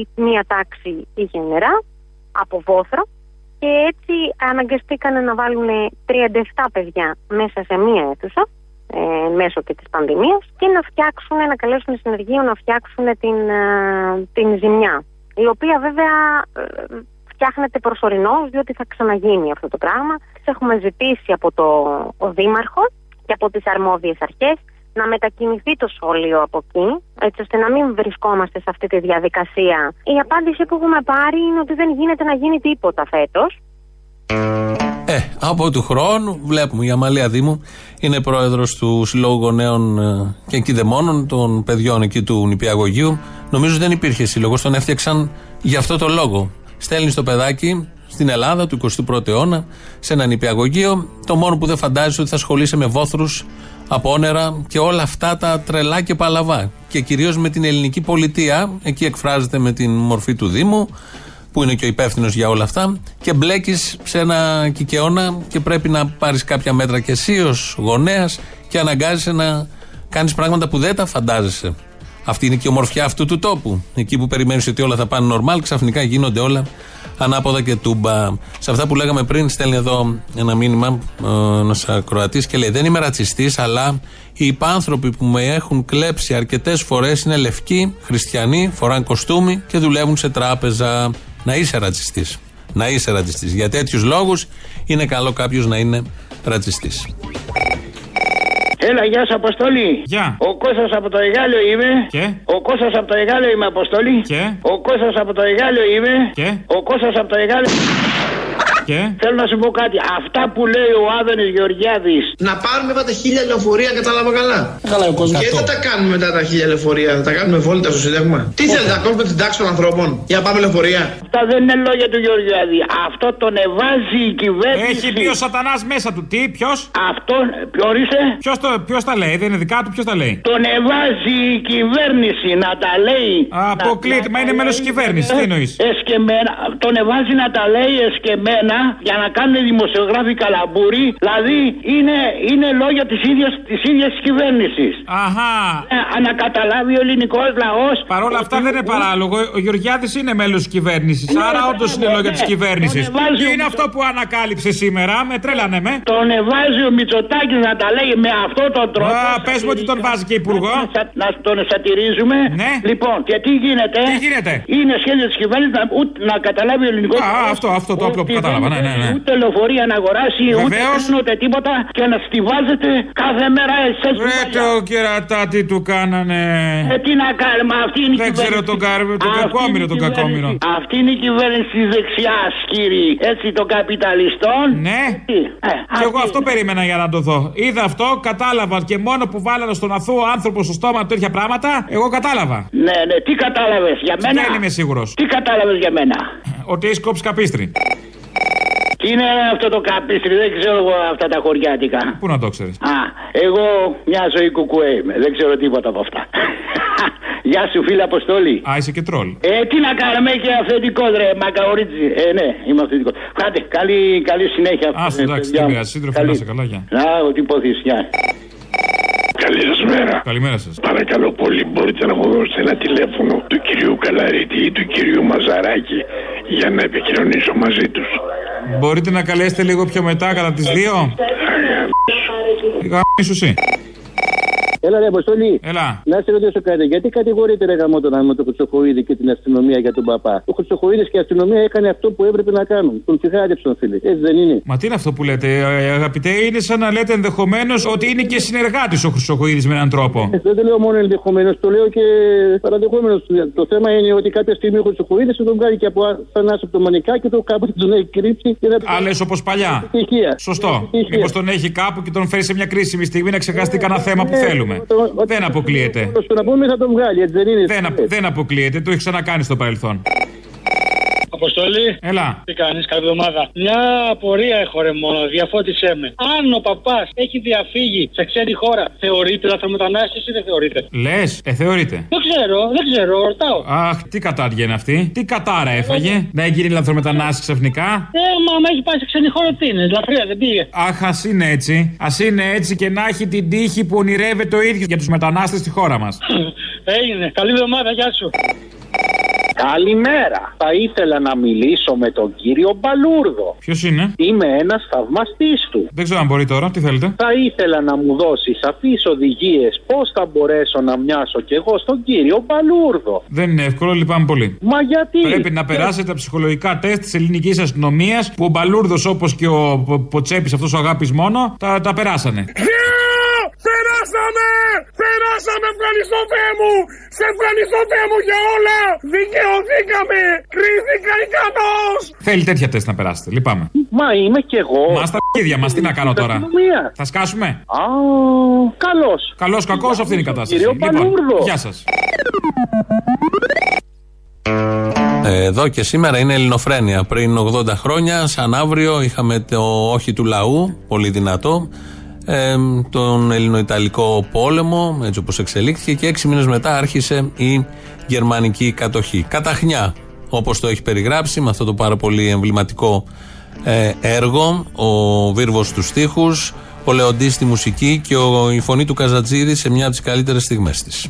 η μία τάξη είχε νερά από βόθρο και έτσι αναγκαστήκανε να βάλουν 37 παιδιά μέσα σε μία αίθουσα ε, μέσω και της πανδημίας και να φτιάξουν, να καλέσουν συνεργείο να φτιάξουν την, ε, την ζημιά η οποία βέβαια ε, φτιάχνεται προσωρινώς διότι θα ξαναγίνει αυτό το πράγμα. Έχουμε ζητήσει από το ο Δήμαρχος και από τις αρμόδιες αρχές να μετακινηθεί το σχολείο από εκεί, έτσι ώστε να μην βρισκόμαστε σε αυτή τη διαδικασία. Η απάντηση που έχουμε πάρει είναι ότι δεν γίνεται να γίνει τίποτα φέτος. Ε, από του χρόνου βλέπουμε η Αμαλία Δήμου είναι πρόεδρος του Συλλόγου Γονέων ε, και Κηδεμόνων των παιδιών εκεί του νηπιαγωγείου. Νομίζω δεν υπήρχε σύλλογος, τον έφτιαξαν για αυτό το λόγο. Στέλνει το παιδάκι στην Ελλάδα του 21ου αιώνα σε ένα νηπιαγωγείο. Το μόνο που δεν φαντάζει ότι θα ασχολείσαι με βόθρους από όνερα και όλα αυτά τα τρελά και παλαβά. Και κυρίως με την ελληνική πολιτεία, εκεί εκφράζεται με την μορφή του Δήμου, που είναι και ο υπεύθυνος για όλα αυτά, και μπλέκεις σε ένα κικαιώνα και πρέπει να πάρεις κάποια μέτρα και εσύ ως γονέας και αναγκάζεσαι να κάνεις πράγματα που δεν τα φαντάζεσαι. Αυτή είναι και η ομορφιά αυτού του τόπου. Εκεί που περιμένεις ότι όλα θα πάνε normal, ξαφνικά γίνονται όλα ανάποδα και τούμπα. Σε αυτά που λέγαμε πριν, στέλνει εδώ ένα μήνυμα ε, ένας ακροατής και λέει: Δεν είμαι ρατσιστής, αλλά οι υπάνθρωποι που με έχουν κλέψει αρκετές φορές είναι λευκοί, χριστιανοί, φοράνε κοστούμι και δουλεύουν σε τράπεζα. Να είσαι ρατσιστής. Να είσαι ρατσιστής. Για τέτοιους λόγους είναι καλό κάποιος να είναι ρατσιστής. Έλα, γεια σου, Αποστολή. Γεια. Ο Κώστας από το Εγάλιο είμαι. Και. Ο Κώστας από το Εγάλιο είμαι, Αποστολή. Και. Ο Κώστας από το Εγάλιο είμαι. Και. Ο Κώστας από το Εγάλιο. Και; Θέλω να σου πω κάτι. Αυτά που λέει ο Άδωνης Γεωργιάδης. Να πάρουμε μετά τα χίλια λεωφορεία, κατάλαβα καλά. Καλά, ο κόσμος. Και δεν τα κάνουμε μετά τα χίλια λεωφορεία, θα τα κάνουμε βόλτα στο Σύνταγμα. Τι θέλετε, να κόβουμε την τάξη των ανθρώπων για να πάμε λεωφορεία; Αυτά δεν είναι λόγια του Γεωργιάδη. Αυτό τον εβάζει η κυβέρνηση. Έχει πει ο Σατανάς μέσα του. Τι, ποιος; Αυτό, ποιος είσαι. Ποιος τα λέει, δεν είναι δικά του, ποιος τα λέει; Τον εβάζει η κυβέρνηση να τα λέει. Αποκλείται, μα είναι μέλος της κυβέρνησης. Τι εννοείς; Εσκεμμένα. Τον εβάζει να τα λέει εσκεμμένα για να κάνουν δημοσιογράφοι καλαμπούρι. Δηλαδή είναι, είναι λόγια της ίδιας της ίδιας της κυβέρνησης. Αχά. Ε, να καταλάβει ο ελληνικός λαός. Παρ' όλα αυτά δεν είναι παράλογο. Ο Γεωργιάδης είναι μέλος της κυβέρνησης. Άρα όντως είναι λόγια της κυβέρνησης. Τι είναι αυτό που ανακάλυψε σήμερα, με τρέλανε με. Τον εβάζει ο Μητσοτάκης να τα λέει με αυτόν τον τρόπο. Α, πες μου ότι τον βάζει και υπουργό. Να, να τον σατυρίζουμε. Ναι. Λοιπόν, και τι γίνεται; Τι γίνεται; Είναι σχέδιο της κυβέρνησης να, ούτε, να καταλάβει ο ελληνικός Α, αυτό, αυτό το απλό που κατάλαβα. Ναι, ναι, ναι. Ούτε λεωφορεία να αγοράσει, Βεβαίως. ούτε ούτε τίποτα και να στηβάζεται κάθε μέρα εσέ. Ρε το κερατάτι του κάνανε. Ε, τι να κάνουμε, αυτή είναι η Δεν ξέρω τον, καρ... τον κακόμοιρο, τον κακόμοιρο. Αυτή είναι η κυβέρνηση τη δεξιάς, κύριε. Έτσι των καπιταλιστών. Ναι. Ε, Και εγώ αυτό περίμενα για να το δω. Είδα αυτό, κατάλαβα και μόνο που βάλανε στον αθώο άνθρωπο στο στόμα του τέτοια πράγματα, εγώ κατάλαβα. Ναι, ναι, τι κατάλαβες για μένα; Δεν είμαι σίγουρος. Τι κατάλαβες για μένα; Ότι έχεις κόψει καπίστρι. Τι είναι αυτό το καπίστρι, δεν ξέρω εγώ αυτά τα χωριάτικα. Πού να το ξέρεις. Α, εγώ μια ζωή κουκουέ είμαι, δεν ξέρω τίποτα από αυτά. [LAUGHS] Γεια σου φίλε Αποστόλη. Α, είσαι και τρόλ. Ε, τι να κάνουμε και αυθεντικό ρε, μακαωρίτζι. Ε, ναι, είμαι αυθεντικός. Κάτε, καλή, καλή συνέχεια. Α, εντάξει, τι πειράζει, σύντροφε, να είσαι καλά, γεια. Να, ότι υποθείς, γεια. Καλή σα μέρα. Καλημέρα σας. Παρακαλώ πολύ, μπορείτε να μου δώσετε ένα τηλέφωνο του κυρίου Καλαρίτη ή του κυρίου Μαζαράκη για να επικοινωνήσω μαζί τους. Μπορείτε να καλέσετε λίγο πιο μετά κατά τις 2. Γαμίσου εσύ. Έλα, ρε Αποστολή. Έλα. Να σε ρωτήσω κάτι. Γιατί κατηγορείται ρε γαμό τον με τον Χρυσοχοίδη και την αστυνομία για τον παπά; Ο Χρυσοχοίδης και η αστυνομία έκανε αυτό που έπρεπε να κάνουν. Τον τσιγάριψαν, φίλε. Έτσι δεν είναι. Μα τι είναι αυτό που λέτε, ε, αγαπητέ, είναι σαν να λέτε ενδεχομένως ότι είναι και συνεργάτης ο Χρυσοχοίδης με έναν τρόπο. Ε, δεν το λέω μόνο ενδεχομένως, το λέω και παραδεχόμενος. Το θέμα είναι ότι κάποια στιγμή ο Χρυσοχοίδης θα τον κάνει και από θανάσου από το μανικά και το κάπου τον έχει κρύψει. Και Α, λες όπως παλιά. Σωστό. Μήπως τον έχει κάπου και τον φέρει σε μια κρίσιμη στιγμή να ξεχαστεί κανένα θέμα που θέλουμε. Δεν αποκλείεται. Στο να πούμε θα τον βγάλει, έτσι δεν είναι. Δεν, απο- δεν αποκλείεται, το έχει ξανακάνει στο παρελθόν. Αποστολή. Έλα. Τι κάνεις, καλή εβδομάδα. Μια απορία έχω ρε μόνο, διαφώτισέ με. Αν ο παπάς έχει διαφύγει σε ξένη χώρα, θεωρείται λαθρομετανάστη ή δεν θεωρείται. Λες, ε, θεωρείται. Δεν ξέρω, δεν ξέρω, ρωτάω. Αχ, τι κατάρια είναι αυτή. Τι κατάρα έφαγε. Να γίνει λαθρομετανάστη ξαφνικά. Ε, μα άμα έχει πάει σε ξένη χώρα, τι είναι, λαθρεία δεν πήγε. Αχ, ας είναι έτσι. Α είναι έτσι και να έχει την τύχη που ονειρεύεται ο ίδιος για τους μετανάστες στη χώρα μας. [LAUGHS] Έγινε. Καλή εβδομάδα, γεια σου. Καλημέρα. Θα ήθελα να μιλήσω με τον κύριο Μπαλούρδο. Ποιος είναι; Είμαι ένας θαυμαστής του. Δεν ξέρω αν μπορεί τώρα, τι θέλετε. Θα ήθελα να μου δώσει σαφείς οδηγίες πώς θα μπορέσω να μοιάσω κι εγώ στον κύριο Μπαλούρδο. Δεν είναι εύκολο, λυπάμαι πολύ. Μα γιατί; Πρέπει να περάσετε τα ψυχολογικά τεστ της ελληνικής αστυνομίας που ο Μπαλούρδος όπως και ο Ποτσέπης, αυτός ο αγάπης μόνο, τα, τα περάσανε. Περάσαμε! Περάσαμε! Ευχαριστώ Θεέ μου! Σε ευχαριστώ Θεέ μου για όλα! Δικαιωθήκαμε! Κρίθηκα ικανός! Θέλει τέτοια τεστ να περάσετε. Λυπάμαι. Μα είμαι κι εγώ. Μα τα ίδια μας, τι να κάνω τώρα; Αστυνομία. Θα σκάσουμε; Α, καλώ. Καλός, κακός, αυτή είναι η κατάσταση. Κύριο Λοιπόν, Παλούρδο. γεια σας. Ε, Εδώ και σήμερα είναι ελληνοφρένεια. Πριν 80 χρόνια, σαν αύριο, είχαμε το όχι του λαού, πολύ δυνατό, ε, τον Ελληνοϊταλικό πόλεμο, έτσι όπως εξελίχθηκε, και έξι μήνες μετά άρχισε η γερμανική κατοχή. Καταχνιά, όπως το έχει περιγράψει, με αυτό το πάρα πολύ εμβληματικό ε, έργο, ο Βίρβος στους στίχους, ο Λεοντής στη μουσική και ο, η φωνή του Καζατζίδη σε μια από τις καλύτερες στιγμές της.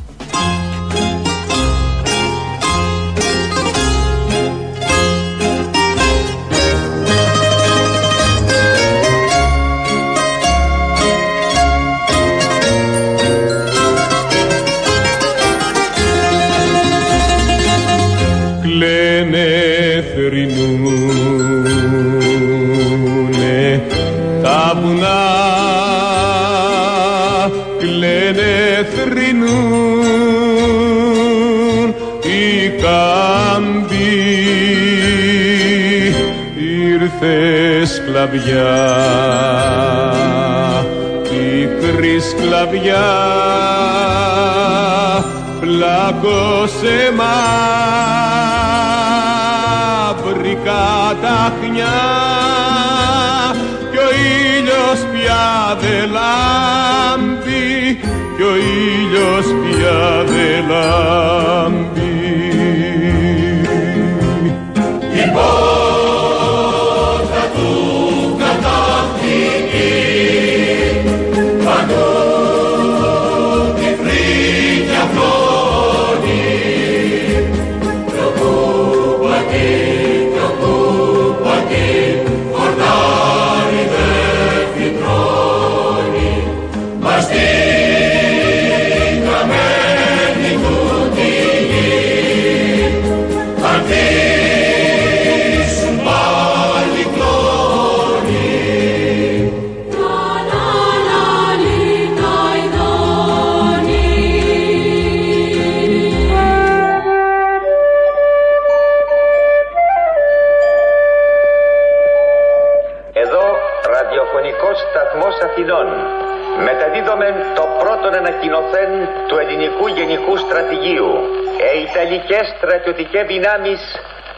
Δυνάμεις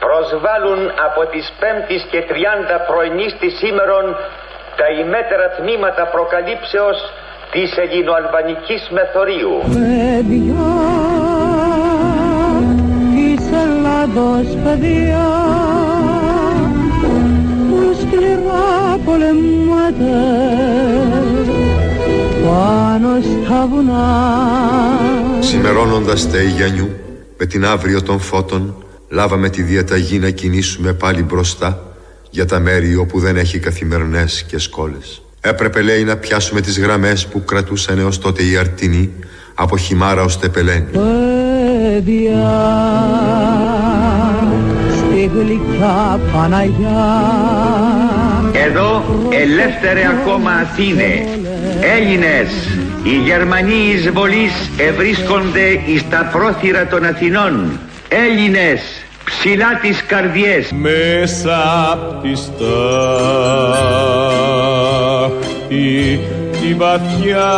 προσβάλλουν από τις 5ης και 30 πρωινής της σήμερον τα ημέτερα τμήματα προκαλύψεως της ελληνοαλβανικής μεθορίου. Παιδιά της Ελλάδος παιδιά που σκληρά πολεμάτε πάνω στα βουνά Σημερώνοντας τα Αιγιανιού με την αύριο των φώτων λάβαμε τη διαταγή να κινήσουμε πάλι μπροστά για τα μέρη όπου δεν έχει καθημερινές και σκόλες. Έπρεπε λέει να πιάσουμε τις γραμμές που κρατούσαν έως τότε οι αρτινοί από χυμάρα ως τεπελένη. παιδιά στη γλυκιά Παναγιά Εδώ ελεύθερε ακόμα Αθήνε, Έλληνες, οι Γερμανοί εισβολείς ευρίσκονται εις τα πρόθυρα των Αθηνών. Έλληνες, ψηλά τις καρδιές. μέσα απ' τη στάχτη τη βαθιά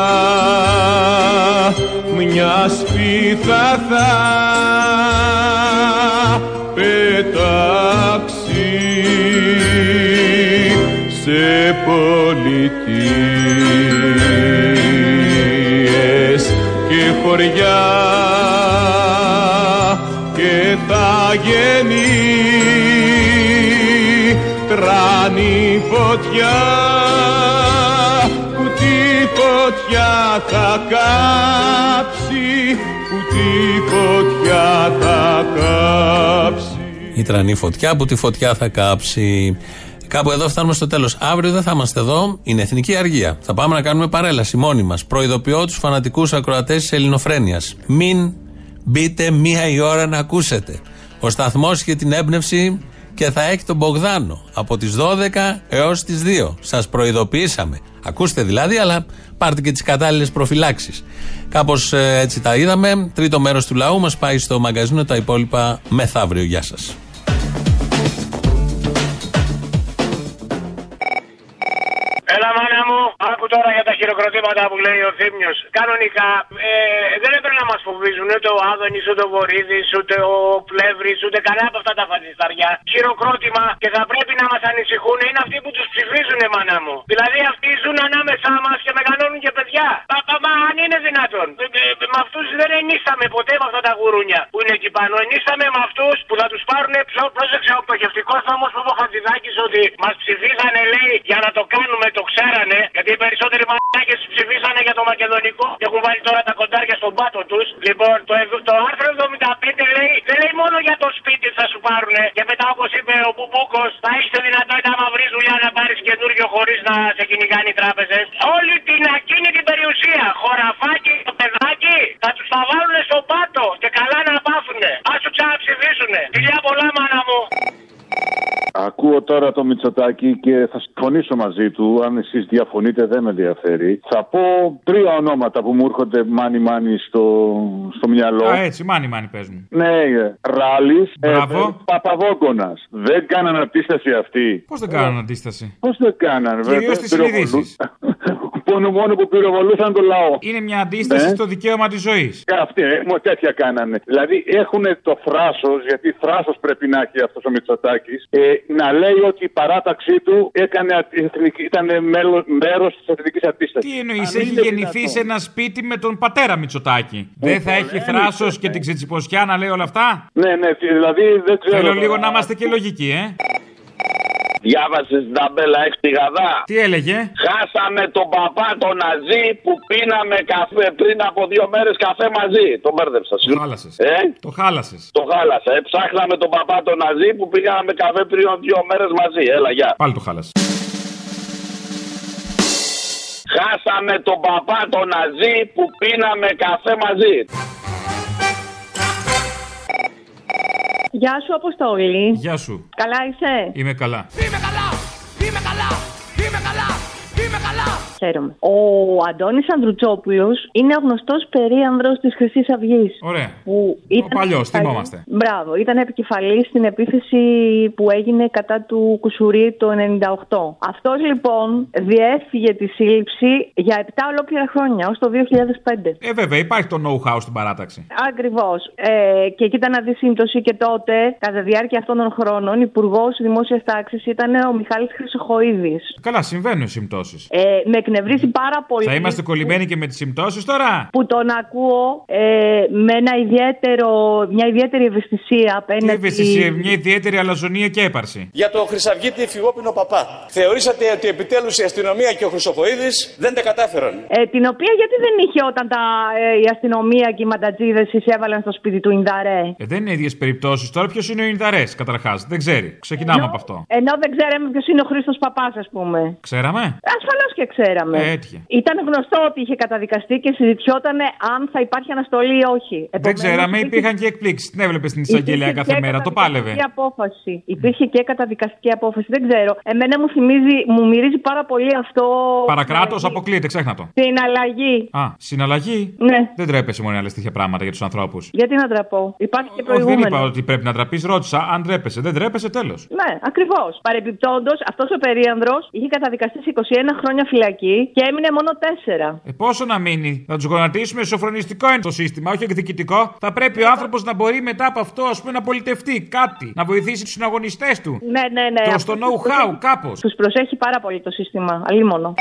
μια σπίθα θα πετάξει σε πολιτείες και χωριά φωτιά που τη φωτιά θα κάψει που τη φωτιά θα κάψει Η τρανή φωτιά που τη φωτιά θα κάψει. Κάπου εδώ φτάνουμε στο τέλος. Αύριο δεν θα είμαστε εδώ. Είναι εθνική αργία. Θα πάμε να κάνουμε παρέλαση μόνοι μας. Προειδοποιώ τους φανατικούς ακροατές της Ελληνοφρένειας. Μην μπείτε μία η ώρα να ακούσετε. Ο σταθμός και την έμπνευση και θα έχει τον Μπογδάνο από τις 12 έως τις 2. Σας προειδοποιήσαμε. Ακούστε δηλαδή, αλλά πάρτε και τις κατάλληλες προφυλάξεις. Κάπως έτσι τα είδαμε. Τρίτο μέρος του λαού μας πάει στο μαγκαζίνο. Τα υπόλοιπα μεθαύριο. Γεια σας. Έλα, μάνα μου, άκου τώρα για τα χειροκροτήματα που λέει ο Θήμιος. Κανονικά ε, δεν έπρεπε να μας φοβίζουν ούτε ο Άδωνης, ούτε ο Βορύδης, ούτε ο Πλεύρης, ούτε κανένα από αυτά τα φασισταριά. Χειροκρότημα και θα πρέπει να μας ανησυχούν είναι αυτοί που τους ψηφίζουν, μάνα μου. Δηλαδή αυτοί ζουν ανάμεσά μας και μεγαλώνουν και παιδιά. Μα, μα, μα αν είναι δυνατόν. Ε, ε, με αυτούς δεν ενίσαμε ποτέ με αυτά τα γουρούνια που είναι εκεί πάνω. Ενίσαμε με αυτούς που θα τους πάρουν πιο πρόσεξε ο πτωχευτικό νόμος που είπε ο Χατζηδάκης ότι μας ψηφίζανε λέει για να το κάνουμε, το ξέρανε. Γιατί οι περισσότεροι μαλάκες ψηφίσανε για το μακεδονικό και έχουν βάλει τώρα τα κοντάρια στον πάτο τους. Λοιπόν, το, ευ- το άρθρο 75 λέει δεν λέει μόνο για το σπίτι θα σου πάρουνε και μετά όπως είπε ο Μπουμπούκο θα έχεις τη δυνατότητα άμα βρεις δουλειά να πάρεις καινούριο χωρίς να σε κυνηγάνε οι τράπεζες. Όλη την ακίνητη περιουσία, χωραφάκι, το παιδάκι θα τους τα βάλουν στον πάτο και καλά να πάθουνε. Α τους ξαναψηφίσουνε. Φιλιά πολλά μάνα μου. Ακούω τώρα το Μητσοτάκι και θα συμφωνήσω μαζί του. Αν εσείς διαφωνείτε, δεν με ενδιαφέρει. Θα πω τρία ονόματα που μου έρχονται μάνι-μάνι στο, στο μυαλό. Α, έτσι, μάνι μάνι πες μου. Ναι, Ράλης. Μπράβο. Παπαδόκονα. Δεν κάναν αντίσταση αυτοί. Πώς δεν κάνουν αντίσταση; Πώς δεν κάναν, βέβαια. Κυρίως στι πυροβολού- συνειδήσεις. [LAUGHS] Μόνο, μόνος που πυροβολούσαν το λαό. Είναι μια αντίσταση Ναι. στο δικαίωμα της ζωής. Αυτοί, ε, μου τέτοια κάνανε. Δηλαδή έχουν το θράσος, γιατί θράσος πρέπει να έχει αυτός ο Μητσοτάκης, ε, να λέει ότι η παράταξή του έκανε, α- εθνική- ήταν μέρος της εθνικής αντίστασης. Τι εννοείς, έχει γεννηθεί σε ένα σπίτι με τον πατέρα Μητσοτάκη. Δεν θα έχει θράσος και την ξετσιποσιά να λέει όλα αυτά; Ναι, ναι, δηλαδή δεν ξέρω. Θέλω τώρα. λίγο να είμαστε και λογικοί, ε. Διάβασες την ταμπέλα έξω τη γαδά. Τι έλεγε; Χάσαμε τον παπά τον Ναζί που πίναμε καφέ πριν από δύο μέρες καφέ μαζί. Τον μπέρδεψα. Το χάλασες. Ε; Το χάλασες. Το χάλασα. Ε, ψάχναμε τον παπά τον Ναζί που πήγαμε καφέ πριν δύο μέρες μαζί. Έλα, γεια. Πάλι το χάλασες. Χάσαμε τον παπά τον Ναζί που πίναμε καφέ μαζί. Γεια σου, Αποστόλη. Γεια σου. Καλά είσαι; Είμαι καλά. Χαίρομαι. Ο Αντώνης Ανδρουτσόπουλος είναι ο γνωστός περίανδρος της Χρυσής Αυγής. Ωραία. Που ήταν παλιός, επικεφαλής- θυμόμαστε. Μπράβο, ήταν επικεφαλής στην επίθεση που έγινε κατά του Κουσουρί το 98. Αυτός λοιπόν διέφυγε τη σύλληψη για 7 ολόκληρα χρόνια, ως το 2005. Ε, βέβαια, υπάρχει το know-how στην παράταξη. Ακριβώς. Ε, και κοίτα να δεις σύμπτωση και τότε, κατά τη διάρκεια αυτών των χρόνων, υπουργός δημόσιας τάξης ήταν ο Μιχάλης Χρυσοχοίδης. Καλά, συμβαίνουν οι συμπτώσεις. Ε, με εκνευρίζει πάρα πολύ. Θα είμαστε κολλημένοι και με τις συμπτώσεις τώρα; Που τον ακούω ε, με ένα ιδιαίτερο, μια ιδιαίτερη ευαισθησία Τι απέναντι. ευαισθησία, μια ιδιαίτερη αλαζονία και έπαρση. Για τον Χρυσαυγίτη Φυγόπινο Παπά. Θεωρήσατε ότι επιτέλους η αστυνομία και ο Χρυσοχοίδη δεν τα κατάφεραν. Ε, την οποία γιατί δεν είχε όταν τα, ε, η αστυνομία και οι μαντατζίδες εισέβαλαν στο σπίτι του Ινδαρέ; Ε, δεν είναι ίδιες περιπτώσεις. Τώρα ποιος είναι ο Ινδαρές, καταρχάς; Δεν ξέρει. Ξεκινάμε από αυτό. Ενώ δεν ξέραμε ποιος είναι ο Χρήστος Παπάς, ας πούμε. Ξέραμε; Ασφαλώ και ξέραμε. Ε, έτυχε. Ήταν γνωστό ότι είχε καταδικαστεί και συζητιόταν αν θα υπάρχει αναστολή ή όχι. Δεν Επομένως, ξέραμε, υπήρχε- υπήρχαν και εκπλήξεις. Την έβλεπε στην εισαγγελία υπήρχε κάθε και μέρα. Το πάλευε. καταδικαστική απόφαση. Υπήρχε και καταδικαστική απόφαση. Δεν ξέρω. Εμένα μου θυμίζει, μου μυρίζει πάρα πολύ αυτό. Παρακράτος, αποκλείεται, ξέχνα το. Την αλλαγή. Α, συναλλαγή. Ναι. Δεν τρέπεσαι μόνο να λε τέτοια πράγματα για τους ανθρώπους. Γιατί να ντραπώ. Υπάρχει και Όχι, δεν προηγούμενο. είπα ότι πρέπει να τραπείς. Ρώτησα αν τρέπεσαι. Δεν τρέπεσαι, τέλος. Ναι, ακριβώς. Παρεμπιπτόντως, αυτός ο περίανδρος είχε καταδικαστεί σε 21 χρόνια φυλακή και έμεινε μόνο 4. Ε, πόσο να μείνει; Να τους γονατίσουμε. Σοφρονιστικό είναι το σύστημα, όχι εκδικητικό. Θα πρέπει ο άνθρωπος να μπορεί μετά από αυτό, ας πούμε, να πολιτευτεί κάτι. Να βοηθήσει τους συναγωνιστές του. Ναι, ναι, ναι. Το στο know-how, κάπως. Τους προσέχει πάρα πολύ το σύστημα. Αλίμονο.